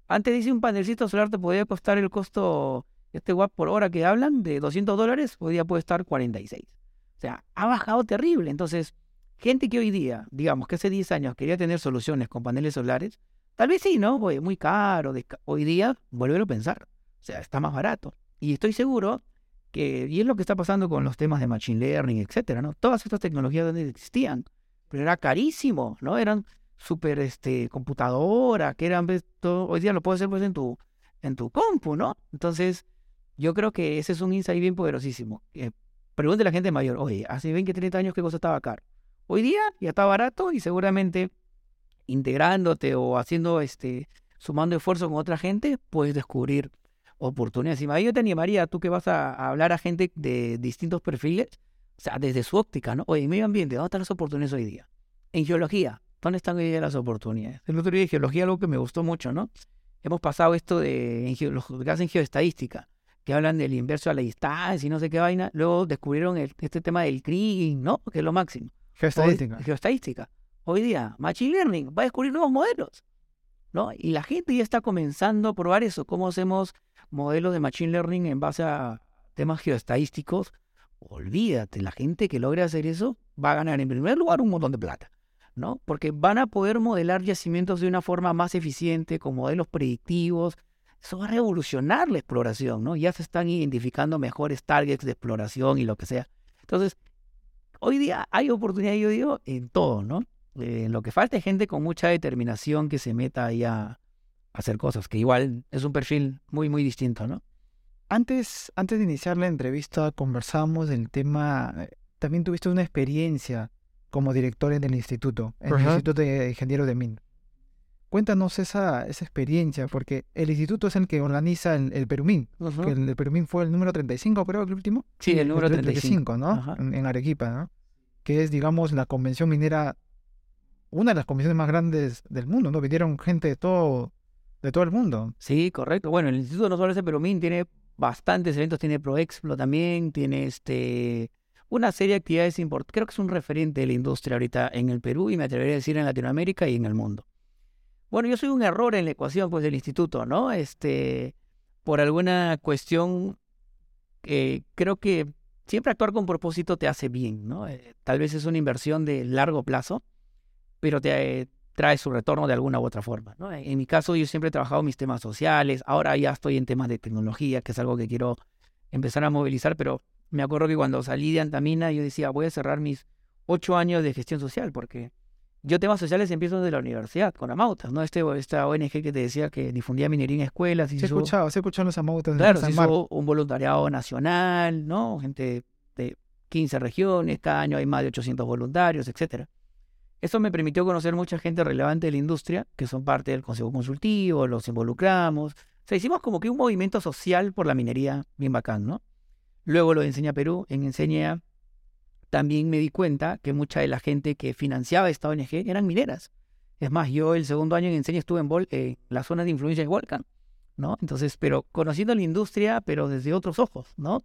Antes dice un panelcito solar te podía costar el costo, este watt por hora que hablan, de 200 dólares, hoy día puede estar 46. O sea, ha bajado terrible. Entonces, gente que hoy día, digamos que hace 10 años quería tener soluciones con paneles solares, tal vez sí, ¿no? Oye, muy caro. Hoy día, vuélvelo a pensar. O sea, está más barato. Y estoy seguro que, y es lo que está pasando con los temas de Machine Learning, etcétera, ¿no? Todas estas tecnologías donde existían, pero era carísimo, ¿no? Eran súper este, computadora, que eran, hoy día lo puedes hacer pues en tu, en tu compu, ¿no? Entonces, yo creo que ese es un insight bien poderosísimo. Eh, pregúntale a la gente mayor, oye, hace 20, 30 años qué cosa estaba caro. Hoy día ya está barato y seguramente integrándote o haciendo este, sumando esfuerzo con otra gente, puedes descubrir oportunidades. Y yo te animaría, tú que vas a, hablar a gente de distintos perfiles, o sea, desde su óptica, ¿no? Oye, medio ambiente, ¿dónde están las oportunidades hoy día? En geología, ¿dónde están hoy día las oportunidades? El otro día geología, algo que me gustó mucho, ¿no? Hemos pasado esto de en geo- los que hacen geoestadística, que hablan del inverso a la distancia y no sé qué vaina. Luego descubrieron el- este tema del kriging, ¿no? Que es lo máximo. Geoestadística. Hoy. Hoy día, Machine Learning va a descubrir nuevos modelos, ¿no? Y la gente ya está comenzando a probar eso, cómo hacemos modelos de Machine Learning en base a temas geoestadísticos. Olvídate, la gente que logre hacer eso va a ganar en primer lugar un montón de plata, ¿no? Porque van a poder modelar yacimientos de una forma más eficiente, con modelos predictivos. Eso va a revolucionar la exploración, ¿no? Ya se están identificando mejores targets de exploración y lo que sea. Entonces, hoy día hay oportunidad, yo digo, en todo, ¿no? Eh, lo que falta es gente con mucha determinación que se meta ahí a, a hacer cosas, que igual es un perfil muy, muy distinto, ¿no? Antes, antes de iniciar la entrevista conversamos del tema, eh, también tuviste una experiencia como director en el instituto, en el. Instituto de Ingenieros de Min. Cuéntanos esa, esa experiencia, porque el instituto es el que organiza el, el Perumín, que el, el Perumín fue el número 35, creo, el último. Sí, el número tre- 35, ¿no? Ajá. En, en Arequipa, ¿no? Que es, digamos, la convención minera, una de las convenciones más grandes del mundo, ¿no? Vinieron gente de todo, de todo el mundo. Sí, correcto. Bueno, el instituto no solo es el Perumín, tiene bastantes eventos, tiene ProExplo también, tiene este una serie de actividades importantes. Creo que es un referente de la industria ahorita en el Perú y me atrevería a decir en Latinoamérica y en el mundo. Bueno, yo soy un error en la ecuación pues del instituto, ¿no? Este, por alguna cuestión, eh, creo que siempre actuar con propósito te hace bien, ¿no? Eh, tal vez es una inversión de largo plazo, pero te trae su retorno de alguna u otra forma, ¿no? En mi caso, yo siempre he trabajado mis temas sociales, ahora ya estoy en temas de tecnología, que es algo que quiero empezar a movilizar, pero me acuerdo que cuando salí de Antamina yo decía, voy a cerrar mis ocho años de gestión social, porque yo temas sociales empiezo desde la universidad, con Amautas, ¿no? Este, esta ONG que te decía que difundía minería en escuelas. Se he escuchado, se he escuchado los Amautas. Claro, se hizo un voluntariado nacional, ¿no? Gente de 15 regiones, cada año hay más de 800 voluntarios, etcétera. Eso me permitió conocer mucha gente relevante de la industria, que son parte del Consejo Consultivo, los involucramos. O sea, hicimos como que un movimiento social por la minería bien bacán, ¿no? Luego lo de Enseña Perú, en Enseña también me di cuenta que mucha de la gente que financiaba esta ONG eran mineras. Es más, yo el segundo año en Enseña estuve en eh, la zona de influencia de Volcan, ¿no? Entonces, pero conociendo la industria, pero desde otros ojos, ¿no?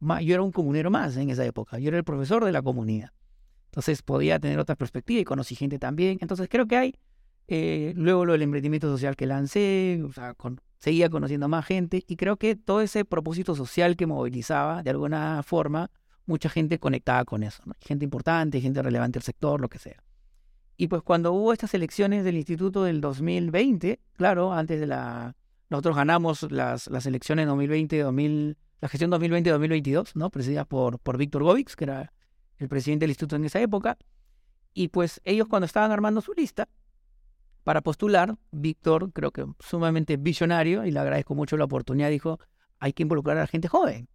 yo era un comunero más en esa época, yo era el profesor de la comunidad. Entonces podía tener otra perspectiva y conocí gente también. Entonces creo que hay, eh, luego lo del emprendimiento social que lancé, seguía conociendo más gente y creo que todo ese propósito social que movilizaba de alguna forma mucha gente conectada con eso, gente importante, gente relevante del sector, lo que sea. Y pues cuando hubo estas elecciones del instituto del 2020, claro, antes de la... Nosotros ganamos las, las elecciones 2020, 2000, la gestión 2020-2022, ¿no? Presididas por, por Víctor Govix, que era el presidente del instituto en esa época. Y pues ellos cuando estaban armando su lista para postular, Víctor, creo que sumamente visionario, y le agradezco mucho la oportunidad, dijo, hay que involucrar a la gente joven.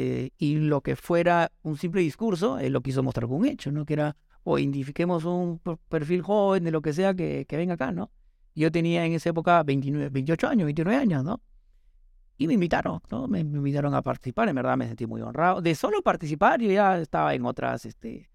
Eh, y lo que fuera un simple discurso, él lo quiso mostrar con un hecho, ¿no? Que era, o identifiquemos un perfil joven de lo que sea que, que venga acá, ¿no? Yo tenía en esa época 29, 28 años, 29 años, ¿no? Y me invitaron, ¿no? Me, invitaron a participar, en verdad me sentí muy honrado. De solo participar, yo ya estaba en otras, este,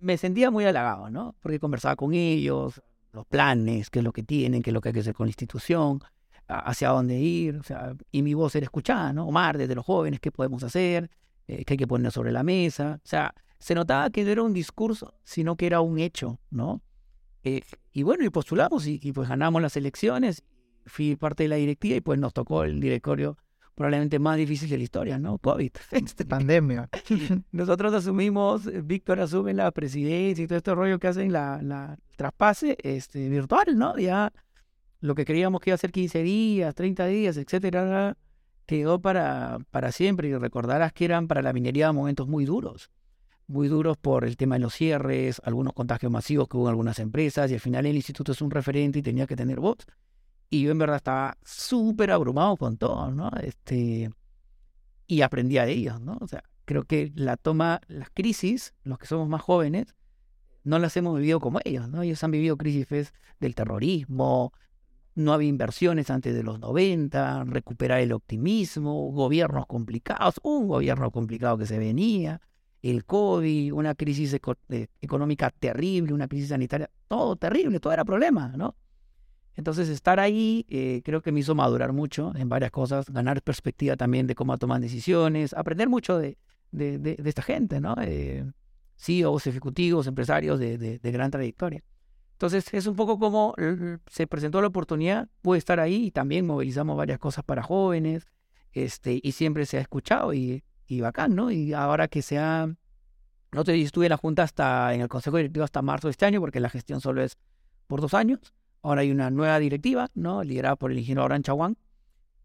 me sentía muy halagado, ¿no? Porque conversaba con ellos, los planes, qué es lo que tienen, qué es lo que hay que hacer con la institución hacia dónde ir, o sea, y mi voz era escuchada, ¿no? Omar, desde los jóvenes, ¿qué podemos hacer? Eh, ¿Qué hay que poner sobre la mesa? O sea, se notaba que no era un discurso, sino que era un hecho, ¿no? Eh, y bueno, y postulamos y, pues ganamos las elecciones, fui parte de la directiva y pues nos tocó el directorio probablemente más difícil de la historia, ¿no? COVID. Este, Pandemia. Nosotros asumimos, Víctor asume la presidencia y todo este rollo que hacen la, la traspase este, virtual, ¿no? Ya lo que creíamos que iba a ser 15 días, 30 días, etcétera, quedó para, para siempre. Y recordarás que eran para la minería momentos muy duros. Muy duros por el tema de los cierres, algunos contagios masivos que hubo en algunas empresas, y al final el instituto es un referente y tenía que tener voz. Y yo en verdad estaba súper abrumado con todo. Este, y aprendía de ellos, ¿no? O sea, creo que la toma, las crisis, los que somos más jóvenes, no las hemos vivido como ellos, ¿no? Ellos han vivido crisis del terrorismo, no había inversiones antes de los 90, recuperar el optimismo, gobiernos complicados, un gobierno complicado que se venía, el COVID, una crisis eh, económica terrible, una crisis sanitaria, todo terrible, todo era problema, ¿no? Entonces estar ahí eh, creo que me hizo madurar mucho en varias cosas, ganar perspectiva también de cómo tomar decisiones, aprender mucho de, de, esta gente, ¿no? Eh, CEOs, ejecutivos, empresarios de gran trayectoria. Entonces es un poco como se presentó la oportunidad, pude estar ahí y también movilizamos varias cosas para jóvenes, este, y siempre se ha escuchado y, y bacán, ¿no? Y ahora que se ha, no te estuve en la Junta hasta, en el Consejo Directivo hasta marzo de este año, porque la gestión solo es por dos años. Ahora hay una nueva directiva, ¿no? Liderada por el ingeniero Abraham Chaguán,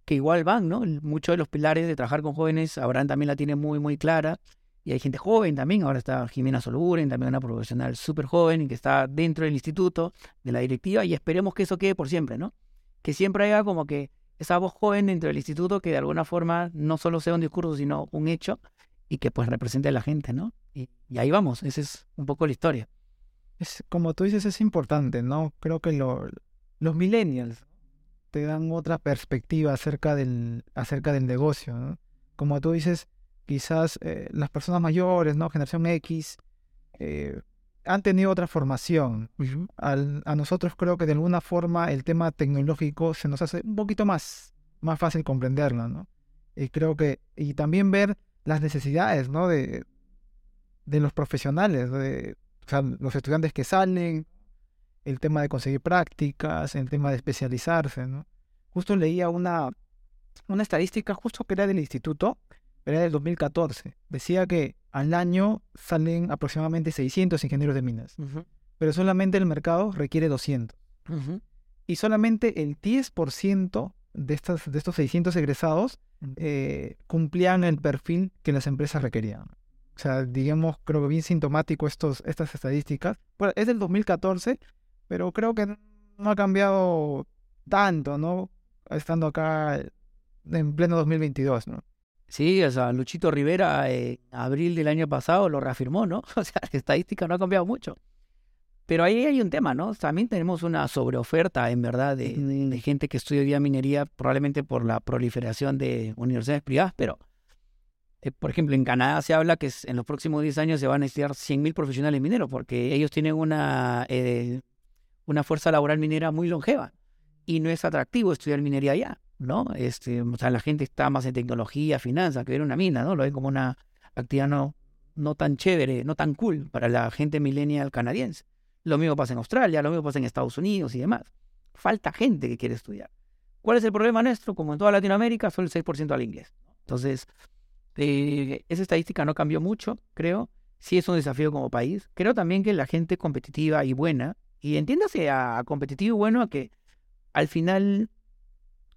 que igual van, ¿no? Muchos de los pilares de trabajar con jóvenes, Abraham también la tiene muy, muy clara. Y hay gente joven también, ahora está Jimena Soluren, también una profesional súper joven y que está dentro del instituto, de la directiva, y esperemos que eso quede por siempre, ¿no? Que siempre haya como que esa voz joven dentro del instituto que de alguna forma no solo sea un discurso, sino un hecho y que pues represente a la gente, ¿no? Y, ahí vamos, esa es un poco la historia. Es, como tú dices, es importante, ¿no? Creo que los millennials te dan otra perspectiva acerca del, acerca del negocio. Como tú dices, quizás eh, las personas mayores, ¿no? Generación X, eh, han tenido otra formación. a nosotros creo que de alguna forma el tema tecnológico se nos hace un poquito más, más fácil comprenderlo, ¿no? Y creo que, y también ver las necesidades, ¿no? De, de los profesionales, de, o sea, los estudiantes que salen, el tema de conseguir prácticas, el tema de especializarse, ¿no? Justo leía una, una estadística justo que era del instituto, era del 2014. Decía que al año salen aproximadamente 600 ingenieros de minas, pero solamente el mercado requiere 200. Y solamente el 10% de, estas, de estos 600 egresados eh, cumplían el perfil que las empresas requerían. O sea, digamos, creo que bien sintomático estos, estas estadísticas. Bueno, es del 2014, pero creo que no ha cambiado tanto, ¿no? Estando acá en pleno 2022, ¿no? Sí, o sea, Luchito Rivera en abril del año pasado lo reafirmó, ¿no? O sea, la estadística no ha cambiado mucho. Pero ahí hay un tema, ¿no? También tenemos una sobreoferta, en verdad, de, gente que estudia minería, probablemente por la proliferación de universidades privadas, pero, eh, por ejemplo, en Canadá se habla que en los próximos 10 años se van a estudiar 100.000 profesionales mineros, porque ellos tienen una, eh, una fuerza laboral minera muy longeva y no es atractivo estudiar minería allá. ¿No? Este, o sea, la gente está más en tecnología, finanzas, que ver una mina, ¿no? Lo ven como una actividad no, no tan chévere, no tan cool para la gente millennial canadiense. Lo mismo pasa en Australia, lo mismo pasa en Estados Unidos y demás. Falta gente que quiere estudiar. ¿Cuál es el problema nuestro? Como en toda Latinoamérica, solo el 6% al inglés. Entonces, eh, esa estadística no cambió mucho, creo. Sí es un desafío como país. Creo también que la gente competitiva y buena, y entiéndase a, competitivo y bueno a que al final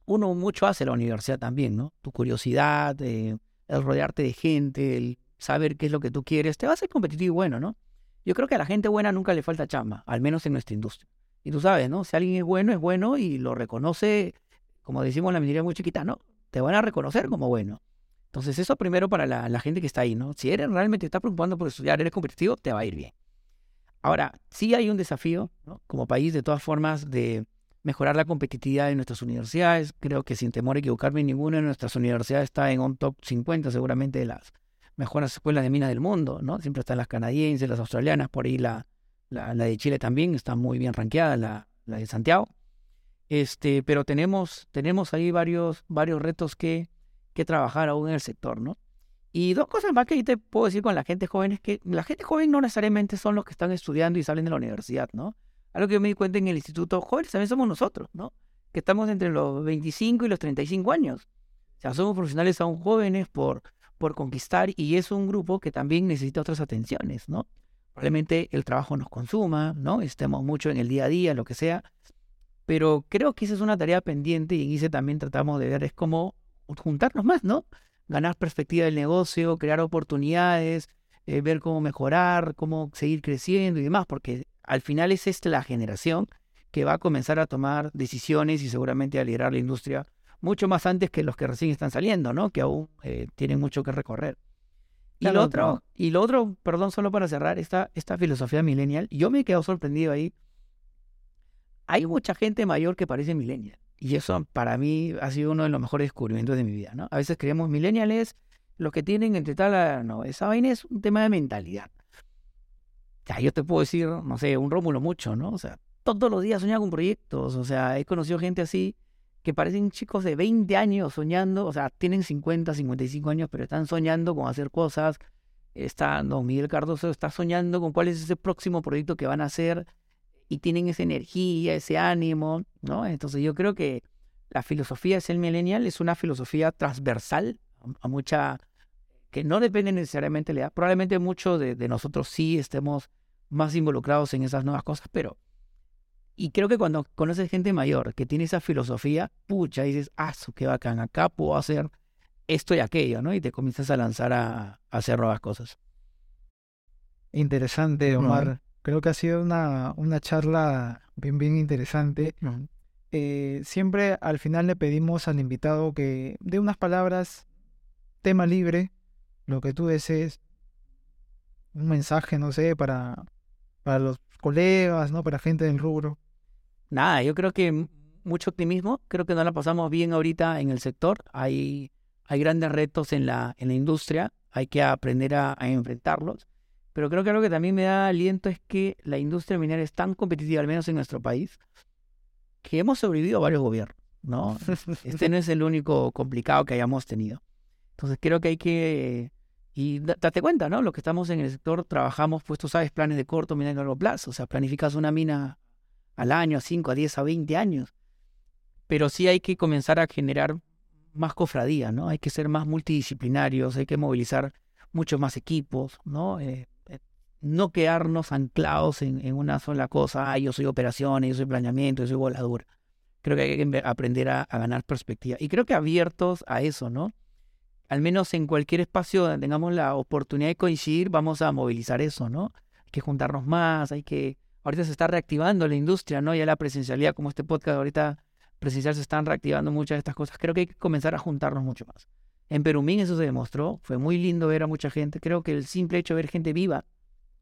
uno mucho hace la universidad también, ¿no? Tu curiosidad, eh, el rodearte de gente, el saber qué es lo que tú quieres, te va a hacer competitivo y bueno, ¿no? Yo creo que a la gente buena nunca le falta chamba, al menos en nuestra industria. Y tú sabes, ¿no? Si alguien es bueno, es bueno y lo reconoce, como decimos en la minería muy chiquita, ¿no? Te van a reconocer como bueno. Entonces, eso primero para la, la gente que está ahí, ¿no? Si eres realmente te estás preocupando por estudiar, eres competitivo, te va a ir bien. Ahora, sí hay un desafío, ¿no? Como país, de todas formas, de mejorar la competitividad de nuestras universidades. Creo que sin temor a equivocarme, ninguna de nuestras universidades está en un top 50 seguramente de las mejores escuelas de minas del mundo, ¿no? Siempre están las canadienses, las australianas, por ahí la, la, de Chile también está muy bien ranqueada, la, la, de Santiago. Este, pero tenemos, tenemos ahí varios, varios retos que, que trabajar aún en el sector, ¿no? Y dos cosas más que ahí te puedo decir con la gente joven es que la gente joven no necesariamente son los que están estudiando y salen de la universidad, ¿no? Algo que yo me di cuenta en el instituto, jóvenes también somos nosotros, ¿no? Que estamos entre los 25 y los 35 años. O sea, somos profesionales aún jóvenes por, por conquistar y es un grupo que también necesita otras atenciones, ¿no? Probablemente el trabajo nos consuma, ¿no? Estemos mucho en el día a día, lo que sea. Pero creo que esa es una tarea pendiente y en ese también tratamos de ver es cómo juntarnos más, ¿no? Ganar perspectiva del negocio, crear oportunidades, eh, ver cómo mejorar, cómo seguir creciendo y demás, porque al final es esta la generación que va a comenzar a tomar decisiones y seguramente a liderar la industria mucho más antes que los que recién están saliendo, ¿no? Que aún eh, tienen mucho que recorrer. Y lo otro, y lo otro, perdón, solo para cerrar esta, esta filosofía millennial, yo me he quedado sorprendido ahí. Hay mucha gente mayor que parece millennial. Y eso para mí ha sido uno de los mejores descubrimientos de mi vida, ¿no? A veces creemos millennials los que tienen entre tal, no, esa vaina es un tema de mentalidad ya, yo te puedo decir, no sé, un Rómulo mucho, ¿no? O sea, todos los días soñaba con proyectos, o sea, he conocido gente así que parecen chicos de 20 años soñando, o sea, tienen 50, 55 años, pero están soñando con hacer cosas. Está, don Miguel Cardoso está soñando con cuál es ese próximo proyecto que van a hacer y tienen esa energía, ese ánimo, ¿no? Entonces yo creo que la filosofía de ser millennial es una filosofía transversal a mucha que no depende necesariamente de la edad. Probablemente muchos de, nosotros sí estemos más involucrados en esas nuevas cosas, pero... Y creo que cuando conoces gente mayor que tiene esa filosofía, pucha, dices, ah, qué bacán, acá puedo hacer esto y aquello, ¿no? Y te comienzas a lanzar a, hacer nuevas cosas. Interesante, Omar. Creo que ha sido una, una charla bien, bien interesante. Eh, siempre al final le pedimos al invitado que dé unas palabras, tema libre, lo que tú desees, un mensaje, no sé, para, para los colegas, ¿no? Para gente del rubro. Nada, yo creo que mucho optimismo, creo que no la pasamos bien ahorita en el sector, hay, hay grandes retos en la, en la industria, hay que aprender a, enfrentarlos, pero creo que algo que también me da aliento es que la industria minera es tan competitiva, al menos en nuestro país, que hemos sobrevivido a varios gobiernos, ¿no? Este no es el único complicado que hayamos tenido. Entonces creo que hay que, y da- date cuenta, ¿no? Los que estamos en el sector trabajamos, pues tú sabes, planes de corto, mediano y largo plazo. O sea, planificas una mina al año, a 5, a 10, a 20 años. Pero sí hay que comenzar a generar más cofradías, ¿no? Hay que ser más multidisciplinarios, hay que movilizar muchos más equipos, ¿no? Eh, eh, no quedarnos anclados en, en una sola cosa. Ah, yo soy operaciones, yo soy planeamiento, yo soy voladura. Creo que hay que aprender a, a ganar perspectiva. Y creo que abiertos a eso, ¿no? Al menos en cualquier espacio donde tengamos la oportunidad de coincidir, vamos a movilizar eso, ¿no? Hay que juntarnos más, hay que... Ahorita se está reactivando la industria, ¿no? Ya la presencialidad, como este podcast ahorita presencial, se están reactivando muchas de estas cosas. Creo que hay que comenzar a juntarnos mucho más. En Perumín eso se demostró, fue muy lindo ver a mucha gente. Creo que el simple hecho de ver gente viva,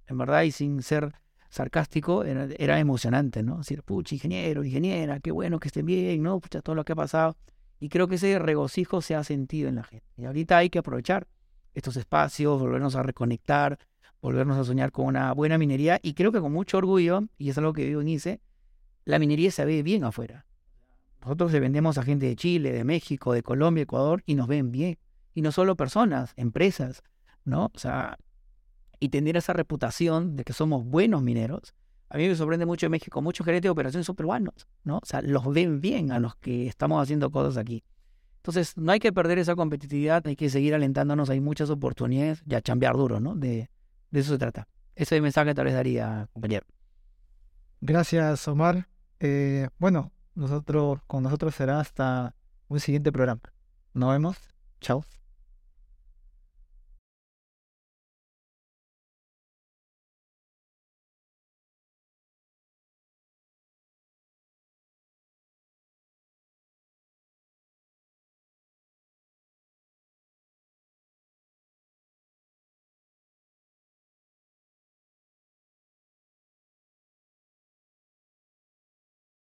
en verdad, y sin ser sarcástico, era, era emocionante, ¿no? Decir, pucha, ingeniero, ingeniera, qué bueno que estén bien, ¿no? Pucha, todo lo que ha pasado. Y creo que ese regocijo se ha sentido en la gente. Y ahorita hay que aprovechar estos espacios, volvernos a reconectar, volvernos a soñar con una buena minería. Y creo que con mucho orgullo, y es algo que vivo en ICE, la minería se ve bien afuera. Nosotros le vendemos a gente de Chile, de México, de Colombia, Ecuador, y nos ven bien. Y no solo personas, empresas, ¿no? O sea, y tener esa reputación de que somos buenos mineros. A mí me sorprende mucho en México, muchos gerentes de operaciones son peruanos, ¿no? O sea, los ven bien a los que estamos haciendo cosas aquí. Entonces, no hay que perder esa competitividad, hay que seguir alentándonos, hay muchas oportunidades y a chambear duro, ¿no? De, eso se trata. Ese mensaje tal vez daría, compañero. Gracias, Omar. Eh, bueno, nosotros, con nosotros será hasta un siguiente programa. Nos vemos. Chao.